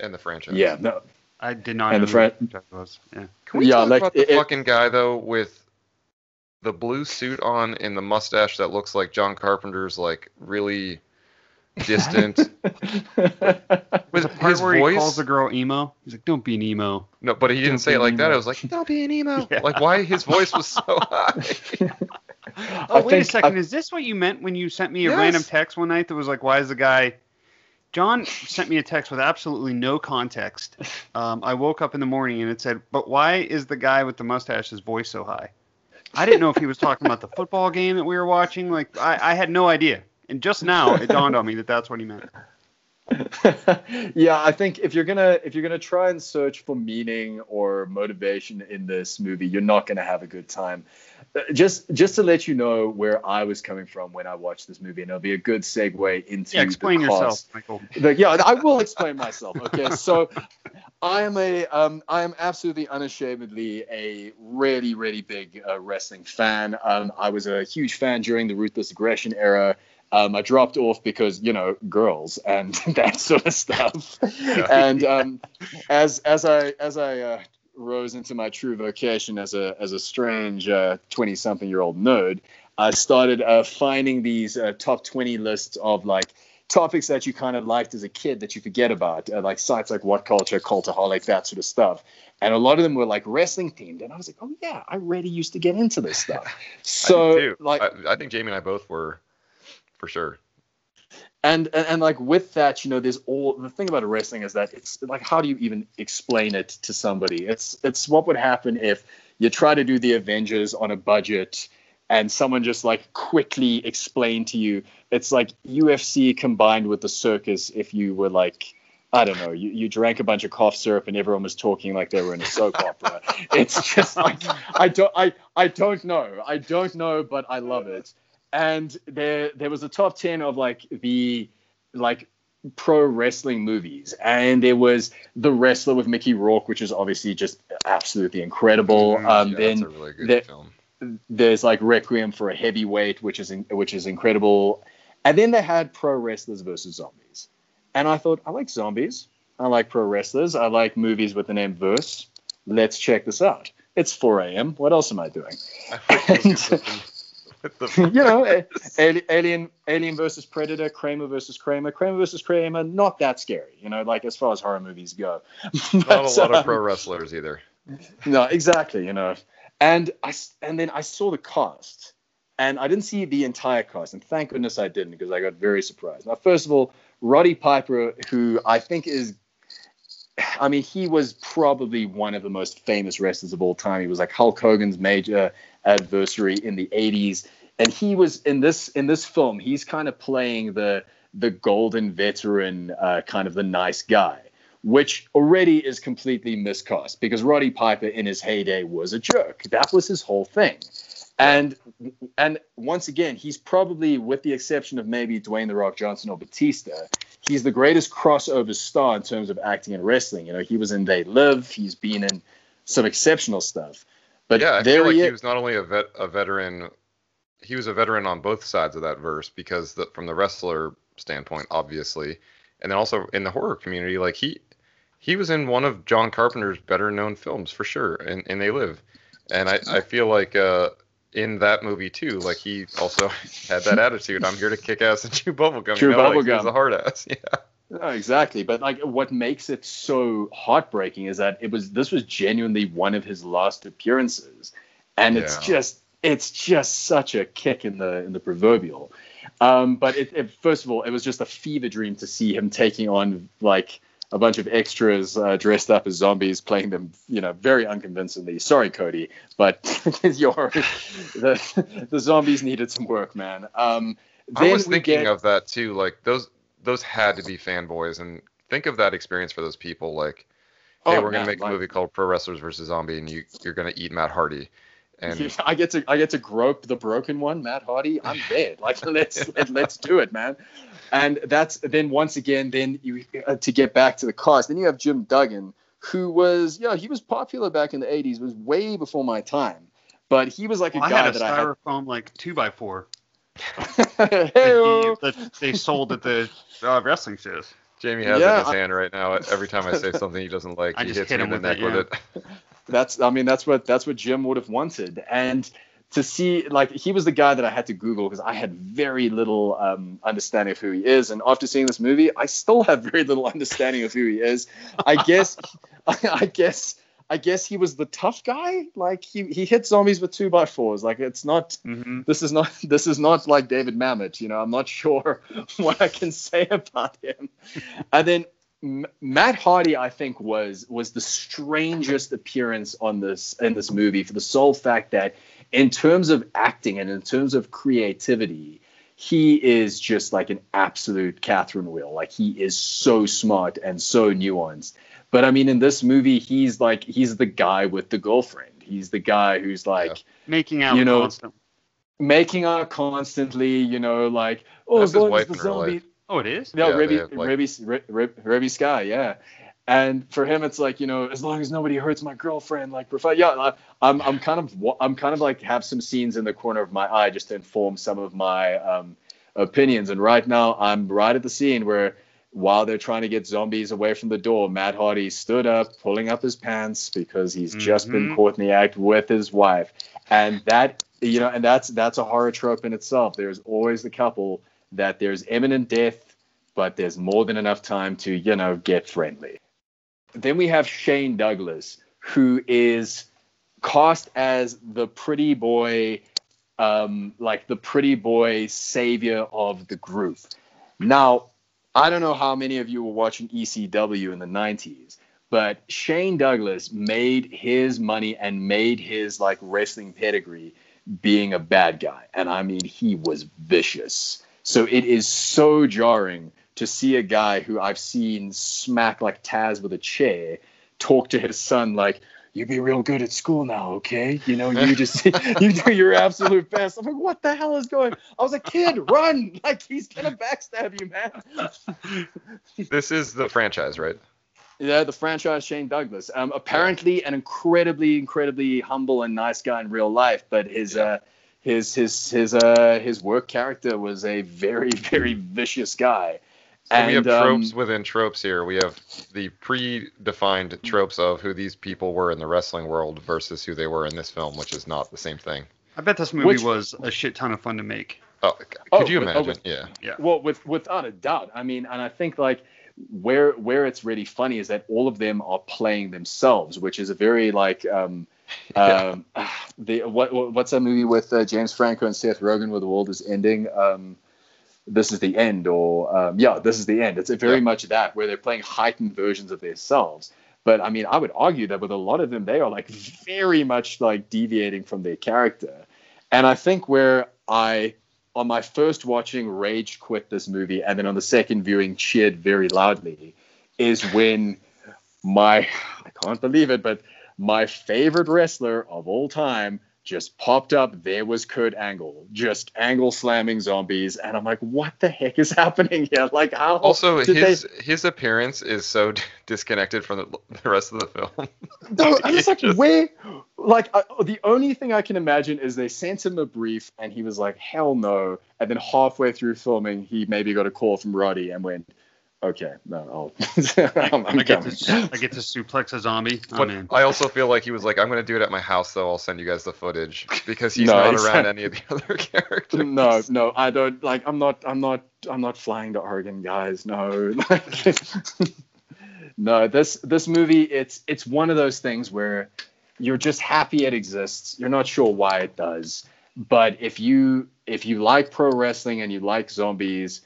and the franchise. Yeah. No. I did not And know the franchise was. Yeah. Can we Yeah, talk like, about the it- it- fucking guy though with the blue suit on and the mustache that looks like John Carpenter's like really distant. Was the part his where he voice? calls the girl emo? He's like, "Don't be an emo." No, but he didn't Don't say it an like that. emo. I was like, "Don't be an emo." Yeah. Like why his voice was so high. Oh, I wait think- a second. I- Is this what you meant when you sent me a Yes. random text one night that was like, "Why is the guy?" John sent me a text with absolutely no context. Um, I woke up in the morning and it said, "But why is the guy with the mustache's voice so high?" I didn't know if he was talking about the football game that we were watching. Like, I, I had no idea. And just now it dawned on me that that's what he meant. yeah, I think if you're gonna if you're gonna try and search for meaning or motivation in this movie, you're not gonna have a good time. Just just to let you know where I was coming from when I watched this movie, and it'll be a good segue into Yeah, explain yourself. Michael. The- yeah, I will explain myself. Okay, so I am a um, I am absolutely unashamedly a really really big uh, wrestling fan. Um, I was a huge fan during the ruthless aggression era. Um, I dropped off because you know girls and that sort of stuff. And um, as as I as I uh, rose into my true vocation as a as a strange twenty something year old nerd, I started uh, finding these uh, top twenty lists of like topics that you kind of liked as a kid that you forget about, uh, like sites like What Culture, Cultaholic, that sort of stuff. And a lot of them were like wrestling themed, and I was like, oh yeah, I really used to get into this stuff. So too. like, I, I think Jamie and I both were, for sure. And, and and like with that, you know, there's all the thing about wrestling is that it's like, how do you even explain it to somebody? It's it's what would happen if you try to do the Avengers on a budget and someone just like quickly explained to you it's like UFC combined with the circus if you were like I don't know, you, you drank a bunch of cough syrup and everyone was talking like they were in a soap opera. It's just like I don't I I don't know. I don't know, but I love it. And there there was a top ten of like the like pro wrestling movies. And there was The Wrestler with Mickey Rourke, which is obviously just absolutely incredible. Um Mm-hmm. yeah, then that's a really good there- film. there's like Requiem for a Heavyweight, which is in, which is incredible, and then they had Pro Wrestlers versus Zombies, and I thought I like zombies, I like pro wrestlers, I like movies with the name verse. Let's check this out. It's 4 a.m. What else am I doing? The- you know, Alien, Alien versus Predator, Kramer versus Kramer, Kramer versus Kramer. Not that scary, you know, like as far as horror movies go. not a But, lot of um, pro wrestlers either. no, exactly. You know, and I and then I saw the cast, and I didn't see the entire cast, and thank goodness I didn't because I got very surprised. Now, first of all, Roddy Piper, who I think is, I mean, he was probably one of the most famous wrestlers of all time. He was like Hulk Hogan's major adversary in the '80s, and he was in this in this film. He's kind of playing the the golden veteran, uh, kind of the nice guy which already is completely miscast because Roddy Piper in his heyday was a jerk. That was his whole thing. And and once again, he's probably, with the exception of maybe Dwayne the Rock Johnson or Batista, he's the greatest crossover star in terms of acting and wrestling. You know, he was in They Live, he's been in some exceptional stuff. But yeah, I there feel like he was not only a vet, a veteran, he was a veteran on both sides of that verse because the, from the wrestler standpoint, obviously, and then also in the horror community, like he he was in one of John Carpenter's better known films for sure, and, and They Live, and I, I feel like uh, in that movie too, like he also had that attitude. I'm here to kick ass and chew bubblegum. Chew you know, like he was bubblegum. a hard ass. Yeah. No, exactly. But like what makes it so heartbreaking is that it was this was genuinely one of his last appearances. And it's just it's just such a kick in the in the proverbial. Um, but it, it first of all, it was just a fever dream to see him taking on like a bunch of extras uh, dressed up as zombies, playing them, you know, very unconvincingly. Sorry, Cody, but your the the zombies needed some work, man. Um, I was thinking get- of that too. Like those those had to be fanboys, and think of that experience for those people. Like, hey, Oh, we're gonna man, make a movie called Pro Wrestlers versus Zombie, and you you're gonna eat Matt Hardy, and I get to I get to grope the broken one, Matt Hardy. I'm there. Like let's let, let's do it, man. And that's then once again, then you uh, to get back to the cast. Then you have Jim Duggan, who was yeah he was popular back in the '80s, was way before my time, but he was like a Well, I guy had a that I had. styrofoam like two by four Hey-o. that, they sold at the uh, wrestling shows. Jamie has Yeah, it in his I- hand right now. Every time I say something he doesn't like, I he just hits hit me him in the neck it, with it. That's I mean that's what that's what Jim would have wanted. And to see like he was the guy that I had to Google because I had very little um, understanding of who he is. And after seeing this movie, I still have very little understanding of who he is. I guess I guess I guess he was the tough guy. Like he he hit zombies with two by fours. Like it's not Mm-hmm. this is not this is not like David Mamet. You know, I'm not sure what I can say about him. And then M- Matt Hardy, I think, was was the strangest appearance on this in this movie for the sole fact that, in terms of acting and in terms of creativity, he is just like an absolute Catherine Wheel. Like he is so smart and so nuanced. But I mean, in this movie, he's like he's the guy with the girlfriend. He's the guy who's like Making out You know, constant. making out constantly. You know, like oh, That's as his long as wife the in real zombie. life. Oh, it is. No, Yeah, they Reby, have, like- Reby, Rib- Rib- Reby Sky, yeah. And for him, it's like you know, as long as nobody hurts my girlfriend, like, prefer- yeah, I- I'm, I'm kind of, wa- I'm kind of like have some scenes in the corner of my eye just to inform some of my um, opinions. And right now, I'm right at the scene where, while they're trying to get zombies away from the door, Matt Hardy stood up, pulling up his pants because he's just been Mhm. caught in the act with his wife, and that, you know, and that's that's a horror trope in itself. There's always the couple that there's imminent death but there's more than enough time to, you know, get friendly. Then we have Shane Douglas, who is cast as the pretty boy, um, like the pretty boy savior of the group. Now, I don't know how many of you were watching ECW in the 90s, but Shane Douglas made his money and made his like wrestling pedigree being a bad guy. And I mean, he was vicious. So it is so jarring to see a guy who I've seen smack like Taz with a chair talk to his son like, you be real good at school now, okay? You know, you just you do your absolute best. I'm like, what the hell is going? I was a kid, run! Like he's gonna backstab you, man. This is the franchise, right? Yeah, the franchise Shane Douglas. Um, apparently an incredibly, incredibly humble and nice guy in real life, but his uh, his his his uh his work character was a very, very vicious guy. So we have um, tropes within tropes here. We have the predefined tropes of who these people were in the wrestling world versus who they were in this film, which is not the same thing. I bet this movie Which- was a shit ton of fun to make. Oh, could Oh, you with- oh, imagine? with- yeah. Yeah. Well, with without a doubt. I mean, and I think like where where it's really funny is that all of them are playing themselves, which is a very like um um the what what- what's that movie with uh, James Franco and Seth Rogen where the world is ending? Um, this is the end, or um, yeah, this is the end. It's very Yeah. much that where they're playing heightened versions of themselves. But I mean, I would argue that with a lot of them, they are like very much like deviating from their character. And I think where I, on my first watching, rage quit this movie, and then on the second viewing, cheered very loudly, is when my I can't believe it, but my favorite wrestler of all time just popped up. There was Kurt Angle, just angle slamming zombies, and I'm like, what the heck is happening here? Like, how Also, his they? his appearance is so disconnected from the, the rest of the film. No, I'm just like, Just- where? Like, I, the only thing I can imagine is they sent him a brief, and he was like, hell no. And then halfway through filming, he maybe got a call from Roddy and went, okay, no, I'll, I'm, I'm I get coming. to I get to suplex a zombie. I'm But in. I also feel like he was like, I'm going to do it at my house, though. I'll send you guys the footage because he's No, not he's- around any of the other characters. no, no, I don't like. I'm not. I'm not. I'm not flying to Oregon, guys. No. Like, no. This this movie. It's it's one of those things where you're just happy it exists. You're not sure why it does, but if you if you like pro wrestling and you like zombies,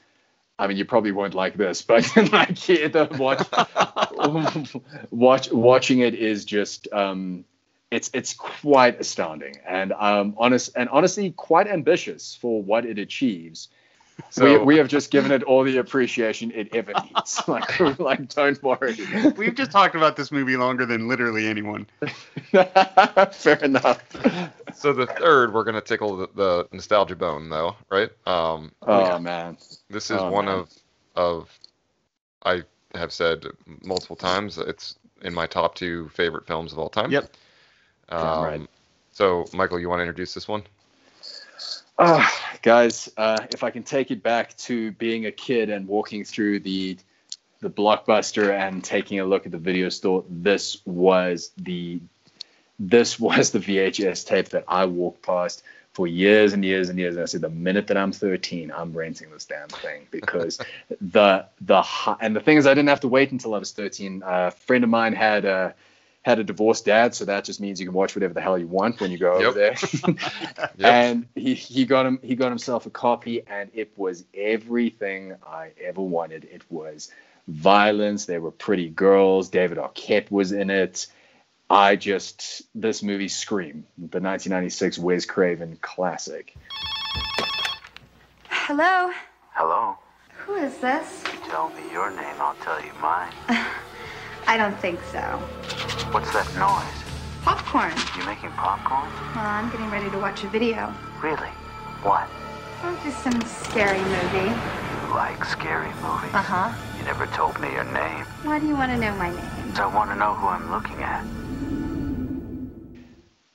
I mean, you probably won't like this, but like the watch, watch watching it is just um, it's it's quite astounding and um, honest and honestly quite ambitious for what it achieves. we, So- we have just given it all the appreciation it ever needs. like, like don't worry. We've just talked about this movie longer than literally anyone. Fair enough. So the third, we're going to tickle the, the nostalgia bone, though, right? Um, Oh man. This is Oh, one man. of of I have said multiple times. It's in my top two favorite films of all time. Yep. Um, right. So, Michael, you want to introduce this one? Ah, guys, uh, if I can take it back to being a kid and walking through the the blockbuster and taking a look at the video store, this was the this was the VHS tape that I walked past for years and years and years. And I said, the minute that I'm 13, I'm renting this damn thing because the the and the thing is, I didn't have to wait until I was 13. a friend of mine had a had a divorced dad, so that just means you can watch whatever the hell you want when you go over there. And he, he got him he got himself a copy, and it was everything I ever wanted. It was violence. There were pretty girls. David Arquette was in it. I just this movie Scream, the 1996 Wes Craven classic. Hello? Hello. Who is this? Tell me your name, I'll tell you mine. I don't think so. What's that noise? Popcorn. You making popcorn? Well, I'm getting ready to watch a video. Really? What? Oh, just some scary movie. You like scary movies? Uh huh. You never told me your name. Why do you want to know my name? I want to know who I'm looking at.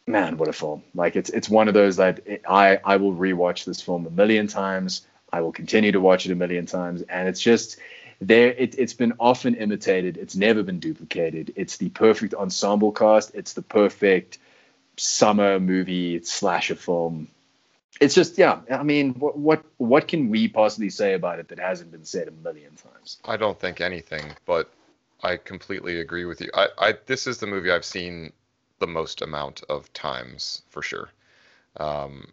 Man, what a film! Like it's it's one of those that it, I I will rewatch this film a million times. I will continue to watch it a million times, and it's just there. It, it's been often imitated. It's never been duplicated. It's the perfect ensemble cast. It's the perfect summer movie slasher film. It's just yeah. I mean, what what what can we possibly say about it that hasn't been said a million times? I don't think anything, but I completely agree with you. I, I this is the movie I've seen the most amount of times for sure. Um,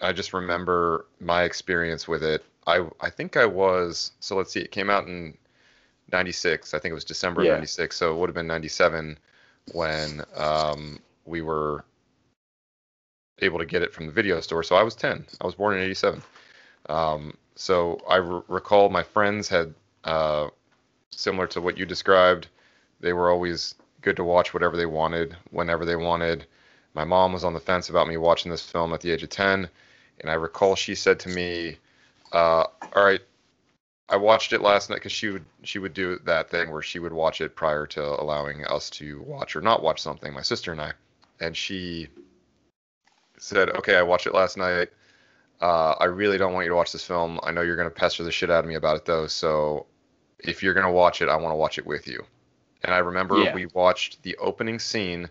I just remember my experience with it. I I think I was so let's see. It came out in '96. I think it was December Yeah. of '96. So it would have been '97 when um, we were able to get it from the video store. So I was 10. I was born in '87. Um, so I r- recall my friends had uh, similar to what you described. They were always good to watch whatever they wanted, whenever they wanted. My mom was on the fence about me watching this film at the age of 10, and I recall she said to me, uh, "All right, I watched it last night because she would she would do that thing where she would watch it prior to allowing us to watch or not watch something, my sister and I, and she said, "Okay, I watched it last night. Uh, I really don't want you to watch this film. I know you're gonna pester the shit out of me about it though, so if you're gonna watch it, I want to watch it with you." And I remember Yeah. we watched the opening scene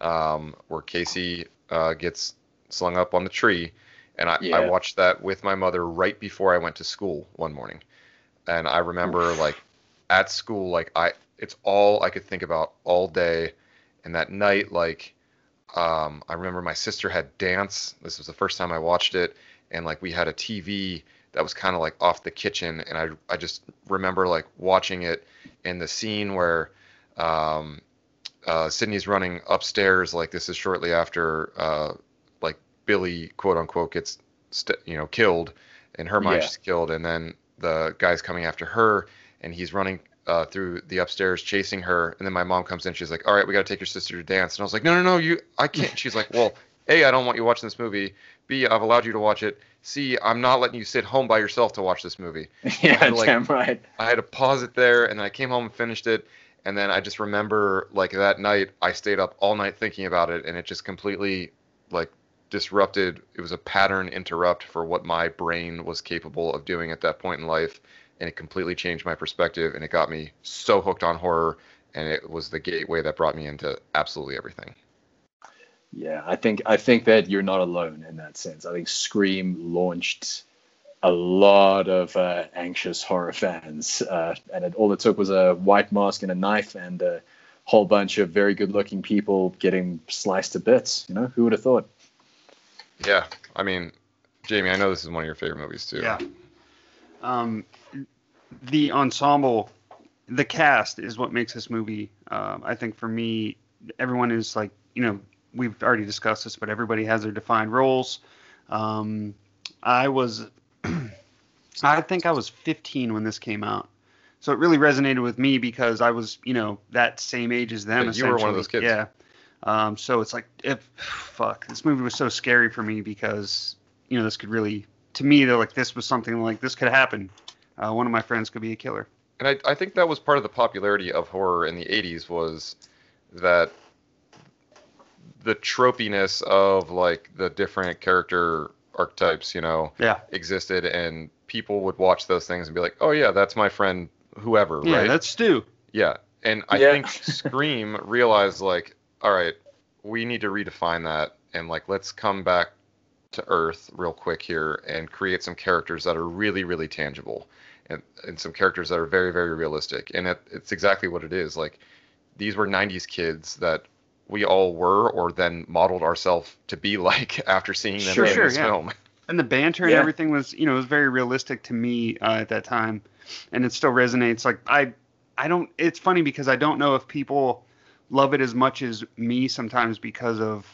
um, where Casey uh, gets slung up on the tree, and I, I watched that with my mother right before I went to school one morning. And I remember like at school, like I, it's all I could think about all day. And that night, like, um, I remember my sister had dance. This was the first time I watched it, and like we had a TV that was kind of like off the kitchen, and I, I just remember like watching it in the scene where, um, uh, Sidney's running upstairs. Like this is shortly after, uh, Billy quote unquote gets, st- you know, killed. In her mind, Yeah. she's killed, and then the guy's coming after her, and he's running uh, through the upstairs chasing her, and then my mom comes in. She's like, "All right, we got to take your sister to dance." And I was like, "No, no, no, you, I can't." She's like, "Well, a, I don't want you watching this movie. B, I've allowed you to watch it. C, I'm not letting you sit home by yourself to watch this movie." Yeah, I had to, like, damn right. I had to pause it there, and then I came home and finished it. And then I just remember, like that night, I stayed up all night thinking about it, and it just completely, like, disrupted. It was a pattern interrupt for what my brain was capable of doing at that point in life, and it completely changed my perspective, and it got me so hooked on horror, and it was the gateway that brought me into absolutely everything. Yeah, I think I think that you're not alone in that sense. I think Scream launched a lot of uh, anxious horror fans, uh, and it, all it took was a white mask and a knife, and a whole bunch of very good-looking people getting sliced to bits. You know, who would have thought? Yeah, I mean, Jamie, I know this is one of your favorite movies too. Yeah. Um, the ensemble, the cast is what makes this movie. Um, I think for me, everyone is like, you know, we've already discussed this, but everybody has their defined roles. Um, I was, I think I was 15 when this came out. So it really resonated with me because I was, you know, that same age as them. Yeah, you were one of those kids. Yeah. Um, so it's like, if fuck, this movie was so scary for me because you know this could really, to me, they're like this was something like this could happen. Uh, one of my friends could be a killer. And I, I think that was part of the popularity of horror in the 80s was that the tropiness of like the different character archetypes, you know, Yeah. existed and people would watch those things and be like, "Oh yeah, that's my friend whoever," Yeah, right? that's Stu. Yeah. And I Yeah. think Scream realized like, all right, we need to redefine that and like let's come back to earth real quick here and create some characters that are really really tangible and, and some characters that are very very realistic and it, it's exactly what it is like these were 90s kids that we all were or then modeled ourselves to be like after seeing them Sure, in sure, this yeah. film And the banter and Yeah. everything was, you know, was very realistic to me uh, at that time, and it still resonates. Like I, I don't. It's funny because I don't know if people love it as much as me sometimes because of,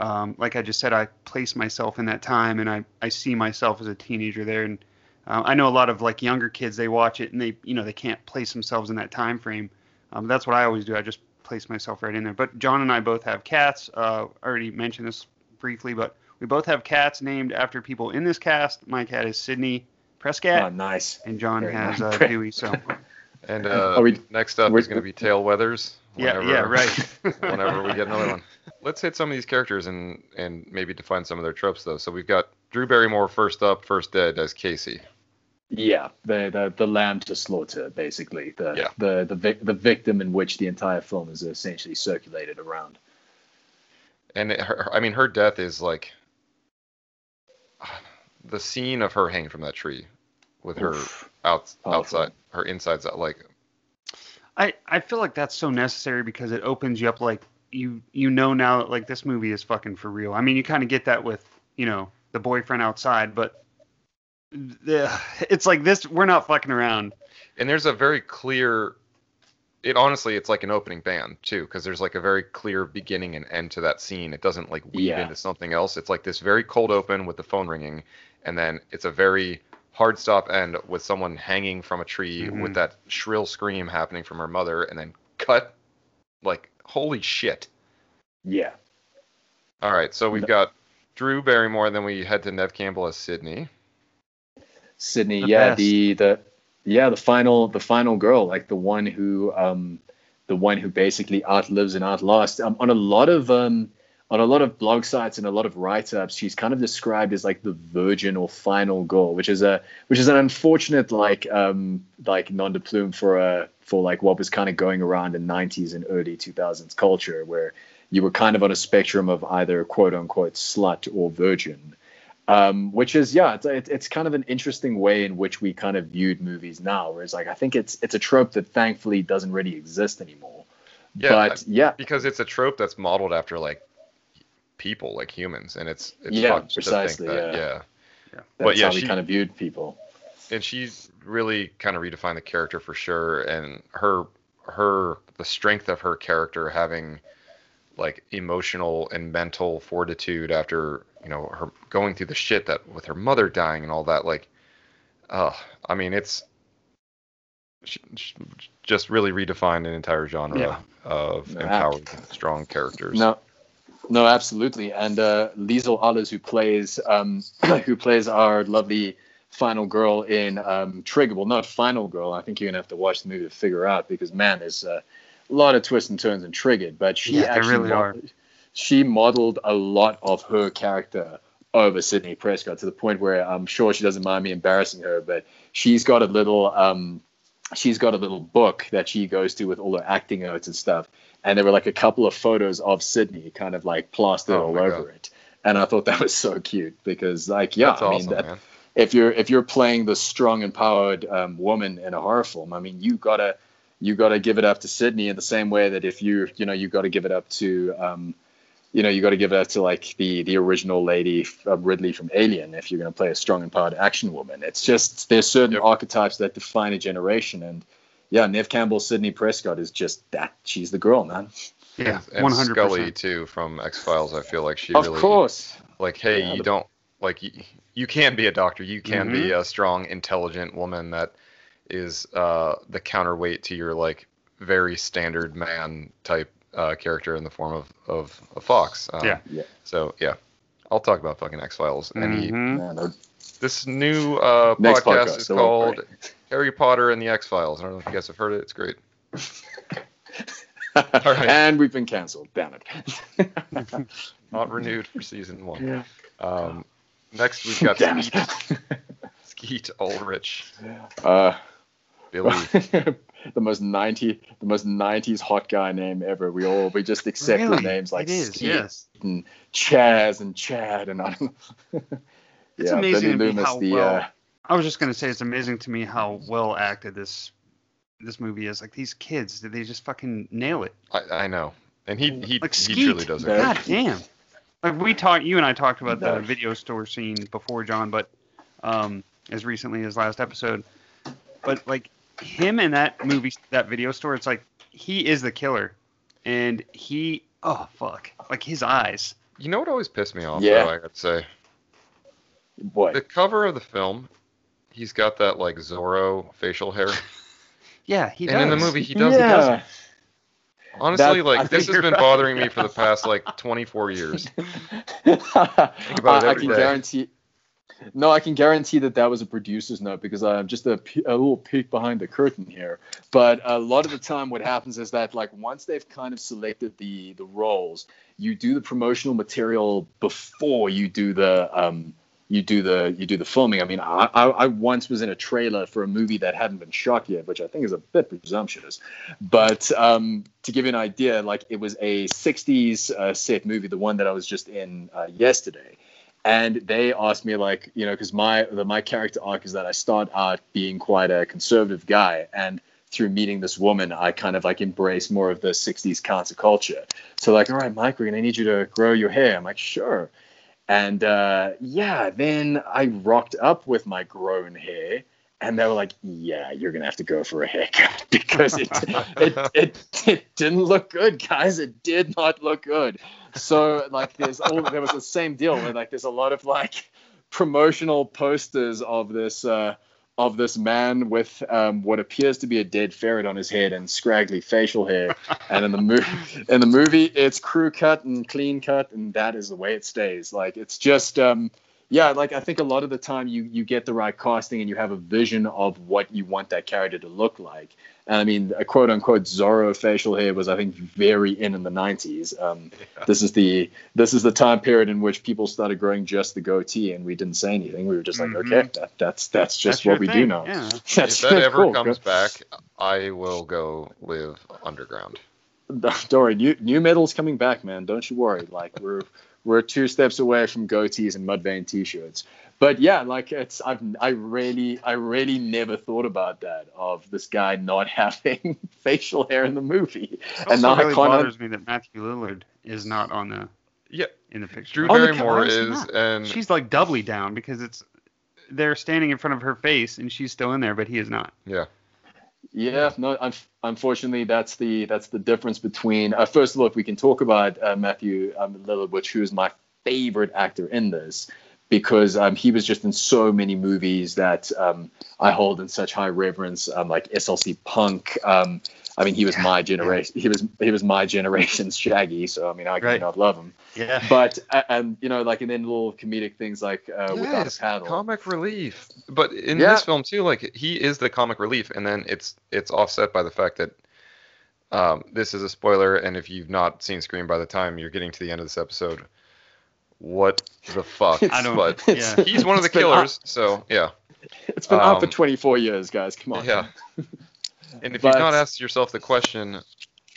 um, like I just said, I place myself in that time and I I see myself as a teenager there, and uh, I know a lot of like younger kids they watch it and they you know they can't place themselves in that time frame. Um, that's what I always do. I just place myself right in there. But John and I both have cats. Uh, I already mentioned this briefly, but we both have cats named after people in this cast. My cat is Sidney Prescott. Oh, nice. And John Very has nice. uh, Dewey. So and uh, Are we- next up we're- is going to be tail weathers Yeah, whenever, yeah, right. whenever we get another one let's hit some of these characters and and maybe define some of their tropes though so we've got drew barrymore first up first dead as casey Yeah, the the, the lamb to slaughter, basically. The Yeah. the the, vic- the victim in which the entire film is essentially circulated around. and it, her, i mean her death is like the scene of her hanging from that tree with her Oof. out, Powerful. outside her insides out like I I feel like that's so necessary because it opens you up like you you know now that like this movie is fucking for real. I mean, you kind of get that with you know the boyfriend outside, but the, it's like this. We're not fucking around. and there's a very clear it honestly it's like an opening band too because there's like a very clear beginning and end to that scene it doesn't like weave Yeah. into something else it's like this very cold open with the phone ringing and then it's a very hard stop end with someone hanging from a tree with Mhm. that shrill scream happening from her mother and then cut like holy shit Yeah. all right so we've got drew barrymore then we head to nev campbell as sidney Sidney, The yeah, best. the the yeah, the final the final girl, like the one who um the one who basically outlives and outlasts. Um, on a lot of um on a lot of blog sites and a lot of write-ups, she's kind of described as like the virgin or final girl, which is a which is an unfortunate like um like non de plume for a for like what was kind of going around in 90s and early 2000s culture where you were kind of on a spectrum of either quote unquote slut or virgin. Um, which is yeah it's, it's it's kind of an interesting way in which we kind of viewed movies now whereas like i think it's it's a trope that thankfully doesn't really exist anymore. Yeah, but yeah. because it's a trope that's modeled after like people like humans and it's it's Yeah, precisely, think that, yeah. yeah. that's But yeah, how we she- kind of viewed people and she's really kind of redefined the character for sure and her her the strength of her character having like emotional and mental fortitude after you know her going through the shit that with her mother dying and all that like uh i mean it's sh- sh- just really redefined an entire genre Yeah. of No, empowered, strong characters. No, no, absolutely. And uh, Liesl Ahlers, who plays um, who plays our lovely final girl in um, Trigger. Well, not final girl. I think you're gonna have to watch the movie to figure out because man, there's uh, a lot of twists and turns in Triggered. But she Yeah, actually really are. modeled, she modeled a lot of her character over Sidney Prescott to the point where I'm sure she doesn't mind me embarrassing her, but she's got a little um, she's got a little book that she goes to with all her acting notes and stuff. And there were like a couple of photos of Sidney kind of like plastered Oh all over God. it. And I thought that was so cute because like yeah, That's I mean that, if you're if you're playing the strong empowered um, woman in a horror film, I mean you gotta you gotta give it up to Sidney in the same way that if you you know you got to give it up to um, you know you got to give it up to like the the original lady uh, Ridley from Alien if you're going to play a strong empowered action woman. It's just there's certain archetypes that define a generation, and yeah, Nev Campbell, Sidney Prescott is just that. She's the girl, man. Yeah, and one hundred Scully too from X Files. I feel like she Of really course. like, hey, Yeah, you the- don't like you, you can be a doctor. You can be Mhm. a strong, intelligent woman that is uh, the counterweight to your like very standard man type uh, character in the form of of a Fox. Um, Yeah. Yeah. So yeah, I'll talk about fucking X Files. Any Mhm. Man, no- this new uh, podcast, podcast, is don't worry. called Harry Potter and the X Files. I don't know if you guys have heard it. It's great. and we've been cancelled. Damn it. Not renewed for season one. Yeah. Um, next we've got Damn Skeet. Skeet Ulrich. Uh, Billy. the most 90 the most 90s hot guy name ever we all we just accept Really? names like It is, Skeet yes. and Chaz and Chad and I don't know. It's yeah, amazing Billy to me Loomis, how the well. uh, I was just gonna say it's amazing to me how well acted this this movie is. Like these kids, did they just fucking nail it? I, I know, and he he, Like he Skeet. truly does it. God damn. Like we talked, you and I talked about the video store scene before, John, but um, as recently as last episode. But like him in that movie, that video store, it's like he is the killer, and he, oh fuck, like his eyes. You know what always pissed me off? Yeah. though, I gotta say. What? The cover of the film, he's got that like Zorro facial hair, Yeah, he and does. in the movie he does. yeah. Honestly, That- like I this has been right. bothering me for the past like 24 years. I, about it I can day. guarantee. No, I can guarantee that that was a producer's note because I'm just a, a little peek behind the curtain here. But a lot of the time, what happens is that like once they've kind of selected the the roles, you do the promotional material before you do the um you do the you do the filming. I mean, I, I once was in a trailer for a movie that hadn't been shot yet, which I think is a bit presumptuous. But um, to give you an idea, like it was a '60s uh, set movie, the one that I was just in uh, yesterday. And they asked me like you know because my the, my character arc is that i start out being quite a conservative guy. And through meeting this woman i kind of like embrace more of the 60s counterculture. So like all right mike we're gonna need you to grow your hair. I'm like sure and uh, yeah then i rocked up with my grown hair and they were like yeah you're gonna have to go for a haircut because it it, it it didn't look good guys. It did not look good. So like there's all there was the same deal where like there's a lot of like promotional posters of this uh of this man with um, what appears to be a dead ferret on his head and scraggly facial hair, and in the movie, in the movie, it's crew cut and clean cut, and that is the way it stays. Like it's just, um, yeah, like I think a lot of the time you you get the right casting and you have a vision of what you want that character to look like. And I mean, a quote unquote Zorro facial hair was, I think, very in in the '90s. Um, This is the this is the time period in which people started growing just the goatee, and we didn't say anything. We were just like, Mhm. okay, that, that's that's just That's what we do thing, now. yeah. That's if that ever cool. comes back, I will go live underground. Don't worry, new new metal's coming back, man. Don't you worry. Like we're we're two steps away from goatees and mudvayne t-shirts. But yeah, like it's I've I really I really never thought about that of this guy not having facial hair in the movie. It and also really I kind of bothers me that Matthew Lillard is not on the Yeah, in the picture. Drew Barrymore cover, is, and she's like doubly down because it's they're standing in front of her face and she's still in there, but he is not. yeah, Yeah, no. Un- unfortunately, that's the that's the difference between. Uh, first of all, if we can talk about uh, Matthew um, Lillard, which who is my favorite actor in this, because um, he was just in so many movies that um, I hold in such high reverence, um, like SLC Punk. Um, I mean, he was my generation. He was he was my generation's Shaggy. So I mean, I Right. cannot love him. Yeah. But and you know, like and then little comedic things like uh, without a paddle. comic relief. But in Yeah. this film too, like he is the comic relief, and then it's it's offset by the fact that um, this is a spoiler, and if you've not seen Scream by the time you're getting to the end of this episode, what the fuck? I don't- But it's- he's one of the it's been killers, so yeah. It's been out for Um, 24 years, guys. Come on. Yeah. And if But- you've not asked yourself the question,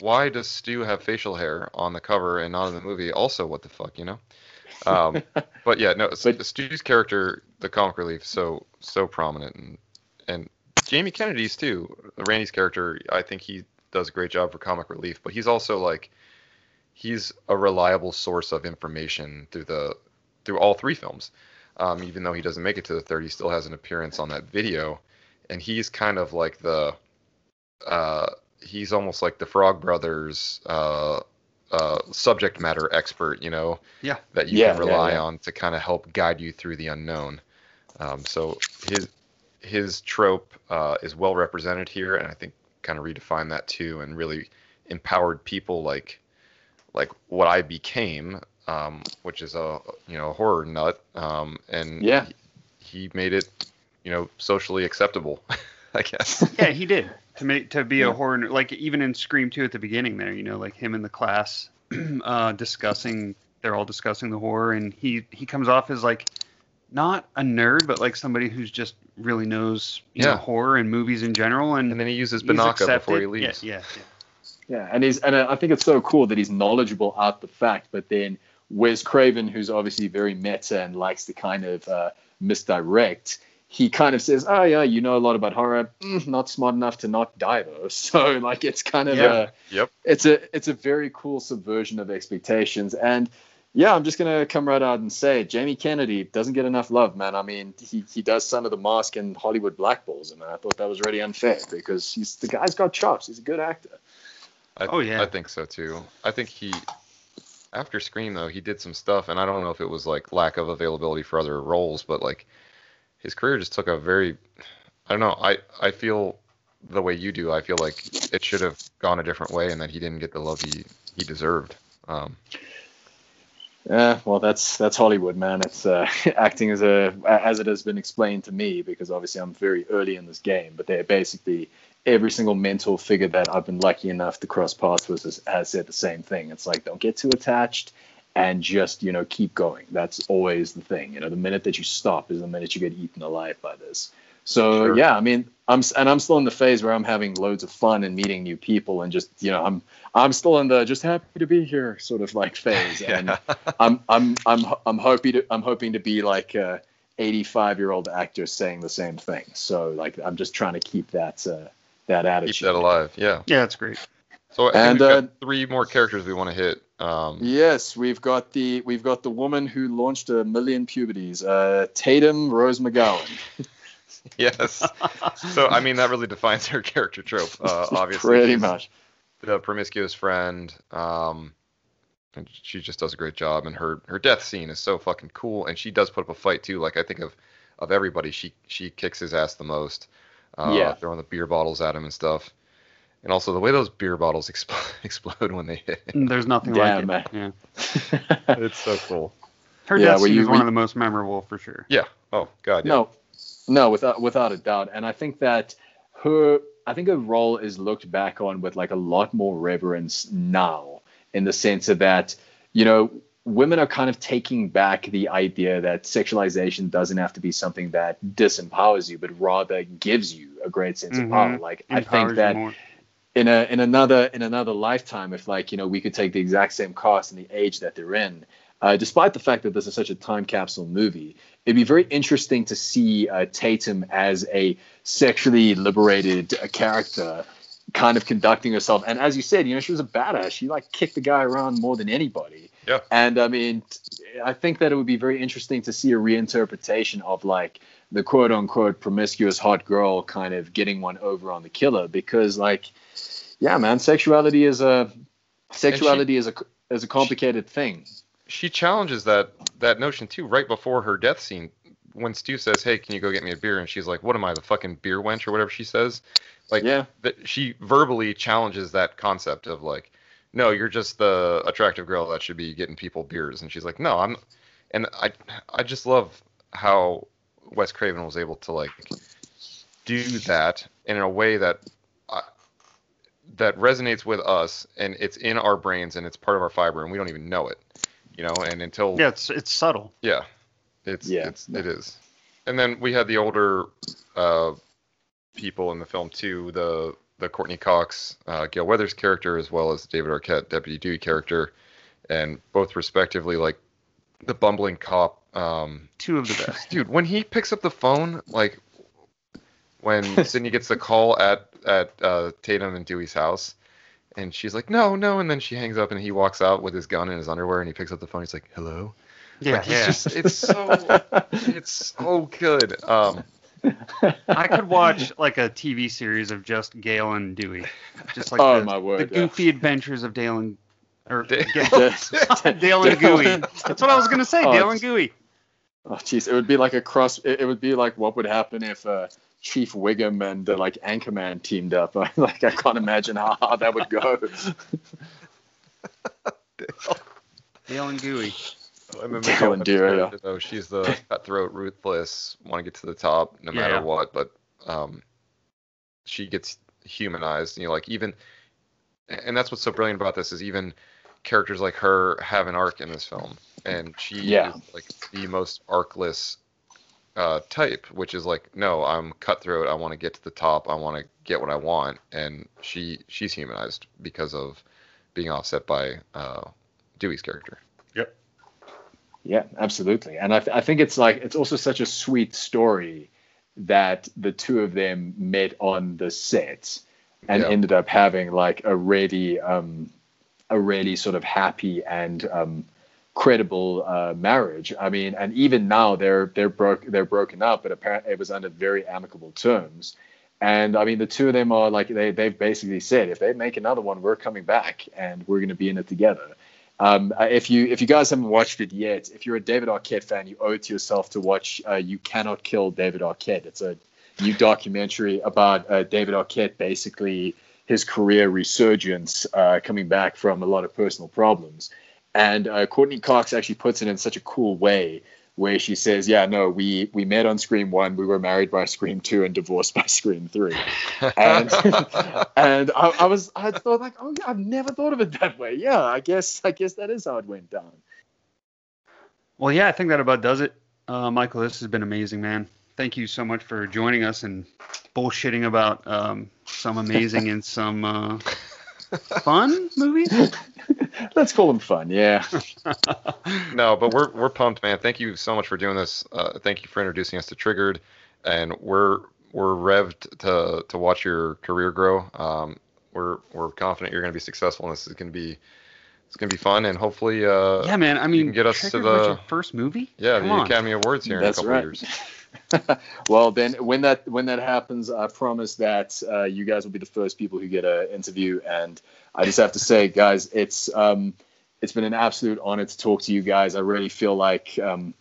why does Stu have facial hair on the cover and not in the movie? Also, what the fuck, you know? Um, but yeah, no, but, Stu's character, the comic relief, so so prominent, and and Jamie Kennedy's too. Randy's character, I think he does a great job for comic relief, but he's also like he's a reliable source of information through the through all three films. Um, even though he doesn't make it to the third, he still has an appearance on that video, and he's kind of like the uh, he's almost like the Frog Brothers uh, uh, subject matter expert, you know, Yeah. that you Yeah, can yeah, rely yeah. on to kind of help guide you through the unknown. Um, so his his trope uh, is well represented here, and I think kind of redefined that too, and really empowered people like like what I became, um, which is a you know a horror nut, um, and Yeah. he, he made it you know socially acceptable, I guess. yeah, he did to make to be Yeah. a horror. Like even in Scream 2 at the beginning, there, you know, like him in the class uh, discussing. They're all discussing the horror, and he he comes off as like not a nerd, but like somebody who's just really knows you know Yeah. horror and movies in general. And, And then he uses he's Banaka before he accepted. Yeah, leaves. Yeah, yeah. Yeah, and he's and I think it's so cool that he's knowledgeable at the fact, but then Wes Craven, who's obviously very meta and likes to kind of uh, misdirect, he kind of says, "Oh yeah, you know a lot about horror, mm, not smart enough to not die though." So like it's kind of Yeah. a Yep. it's a it's a very cool subversion of expectations and. Yeah, I'm just gonna come right out and say Jamie Kennedy doesn't get enough love, man. I mean, he, he does Son of the Mask and Hollywood blackballs him, and I thought that was really unfair because he's the guy's got chops. He's a good actor. I, Oh, yeah. I think so too. I think he, after Scream though, he did some stuff, and I don't know if it was like lack of availability for other roles, but like his career just took a very, I don't know. I I feel the way you do. I feel like it should have gone a different way, and that he didn't get the love he he deserved. Um, Yeah, well, that's that's Hollywood, man. It's uh, acting as a as it has been explained to me because obviously I'm very early in this game. But they're basically every single mentor figure that I've been lucky enough to cross paths with has, has said the same thing. It's like don't get too attached and just you know keep going. That's always the thing. You know, the minute that you stop is the minute you get eaten alive by this. So Sure. yeah, I mean, I'm and I'm still in the phase where I'm having loads of fun and meeting new people and just you know I'm I'm still in the just happy to be here sort of like phase. And I'm I'm I'm I'm hoping to I'm hoping to be like a 85 year old actor saying the same thing. So like I'm just trying to keep that uh, that attitude. keep that alive. Yeah. Yeah, that's great. So And, we've got uh, three more characters we want to hit. Um, Yes, we've got the we've got the woman who launched a million puberties, uh, Tatum Rose McGowan. Yes. so I mean that really defines her character trope. Uh, obviously, Pretty much. the promiscuous friend. Um, and she just does a great job, and her her death scene is so fucking cool, and she does put up a fight too. Like I think of of everybody, she she kicks his ass the most. Uh, Yeah. throwing the beer bottles at him and stuff. And also the way those beer bottles explode, explode when they hit. There's nothing Damn, like it. man. Yeah. it's so cool. Her Yeah, death where scene you- is one of the most memorable for sure. Yeah. Oh God. Yeah. No, no, without without a doubt. And I think that her, I think her role is looked back on with like a lot more reverence now, in the sense of that, you know, women are kind of taking back the idea that sexualization doesn't have to be something that disempowers you, but rather gives you a great sense of Mhm. power. Like I think that more. in a in another in another lifetime if like you know we could take the exact same cast and the age that they're in uh, despite the fact that this is such a time capsule movie it'd be very interesting to see uh, tatum as a sexually liberated uh, character kind of conducting herself and as you said you know she was a badass she like kicked the guy around more than anybody Yeah. and i mean i think that it would be very interesting to see a reinterpretation of like the quote unquote promiscuous hot girl kind of getting one over on the killer because like yeah man sexuality is a sexuality is a is a complicated thing she challenges that that notion too right before her death scene when Stu says, "Hey, can you go get me a beer?" and she's like, "What am I, the fucking beer wench or whatever she says?" Like, yeah, that she verbally challenges that concept of like, "No, you're just the attractive girl that should be getting people beers," and she's like, "No, I'm," and I I just love how Wes Craven was able to like do that in a way that uh, that resonates with us and it's in our brains and it's part of our fiber and we don't even know it you know and until Yeah, it's it's subtle. yeah it's Yeah. it's it is and then we had the older uh people in the film too the the courteney cox uh, gale weathers character as well as david arquette deputy dewey character and both respectively like the bumbling cop um Two of the best. dude when he picks up the phone like when sidney gets the call at at uh, tatum and dewey's house and she's like no no and then she hangs up and he walks out with his gun in his underwear and he picks up the phone he's like hello Yeah, Like, yeah. just it's so it's so good um I could watch like a TV series of just Gale and Dewey, just like Oh, the, my word, the yeah. goofy adventures of Dale and or Dale- Ga- Dale and Gooey. That's what I was gonna say, Oh, Dale and it's- Gooey. Oh, jeez, it would be like a cross. It, it would be like what would happen if uh, Chief Wiggum and uh, like Anchorman teamed up. like I can't imagine how, how that would go. Dale and Gooey. And then Dale Gale and Weathers' Dewey, yeah. though she's the cutthroat ruthless want to get to the top no matter Yeah. what but um she gets humanized you know like even and that's what's so brilliant about this is even characters like her have an arc in this film and she Yeah. is like the most arcless uh, type which is like no i'm cutthroat i want to get to the top i want to get what i want and she she's humanized because of being offset by uh, dewey's character Yep. Yeah, absolutely. And I, th- I think it's like it's also such a sweet story that the two of them met on the set and Yeah. ended up having like a really um, a really sort of happy and um, credible uh, marriage. I mean, and even now they're they're broke they're broken up, but apparently it was under very amicable terms. And I mean, the two of them are like they they've basically said if they make another one, we're coming back and we're going to be in it together. Um, uh, if you if you guys haven't watched it yet, if you're a David Arquette fan, you owe it to yourself to watch uh, "You Cannot Kill David Arquette." It's a new documentary about uh, David Arquette, basically his career resurgence, uh, coming back from a lot of personal problems. And uh, Courteney Cox actually puts it in such a cool way, where she says, "Yeah, no, we we met on Scream One, we were married by Scream Two, and divorced by Scream Three. And and I, I was I thought like, oh yeah, I've never thought of it that way. Yeah, I guess I guess that is how it went down. Well, yeah, I think that about does it. Uh, Michael, this has been amazing, man. Thank you so much for joining us and bullshitting about um, some amazing and some uh, fun movies. Let's call them fun. Yeah. no, but we're we're pumped, man. Thank you so much for doing this. Uh, thank you for introducing us to Triggered, and we're we're revved to to watch your career grow. Um, we're we're confident you're going to be successful, and this is going to be it's going to be fun, and hopefully, uh, yeah, man. I mean, you can get us to Triggered was the first movie. yeah Come the on. Academy Awards here That's in a couple right. years. well, then when that when that happens, I promise that uh, you guys will be the first people who get an interview. And I just have to say, guys, it's um, it's been an absolute honor to talk to you guys. I really feel like um,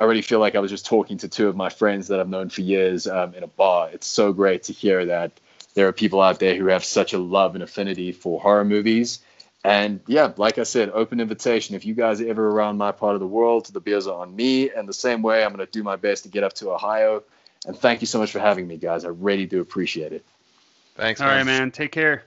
I really feel like I was just talking to two of my friends that I've known for years um, in a bar. It's so great to hear that there are people out there who have such a love and affinity for horror movies. And yeah, like I said, open invitation. If you guys are ever around my part of the world, the beers are on me. And the same way, I'm going to do my best to get up to Ohio. And thank you so much for having me, guys. I really do appreciate it. Thanks, All right, man. Take care.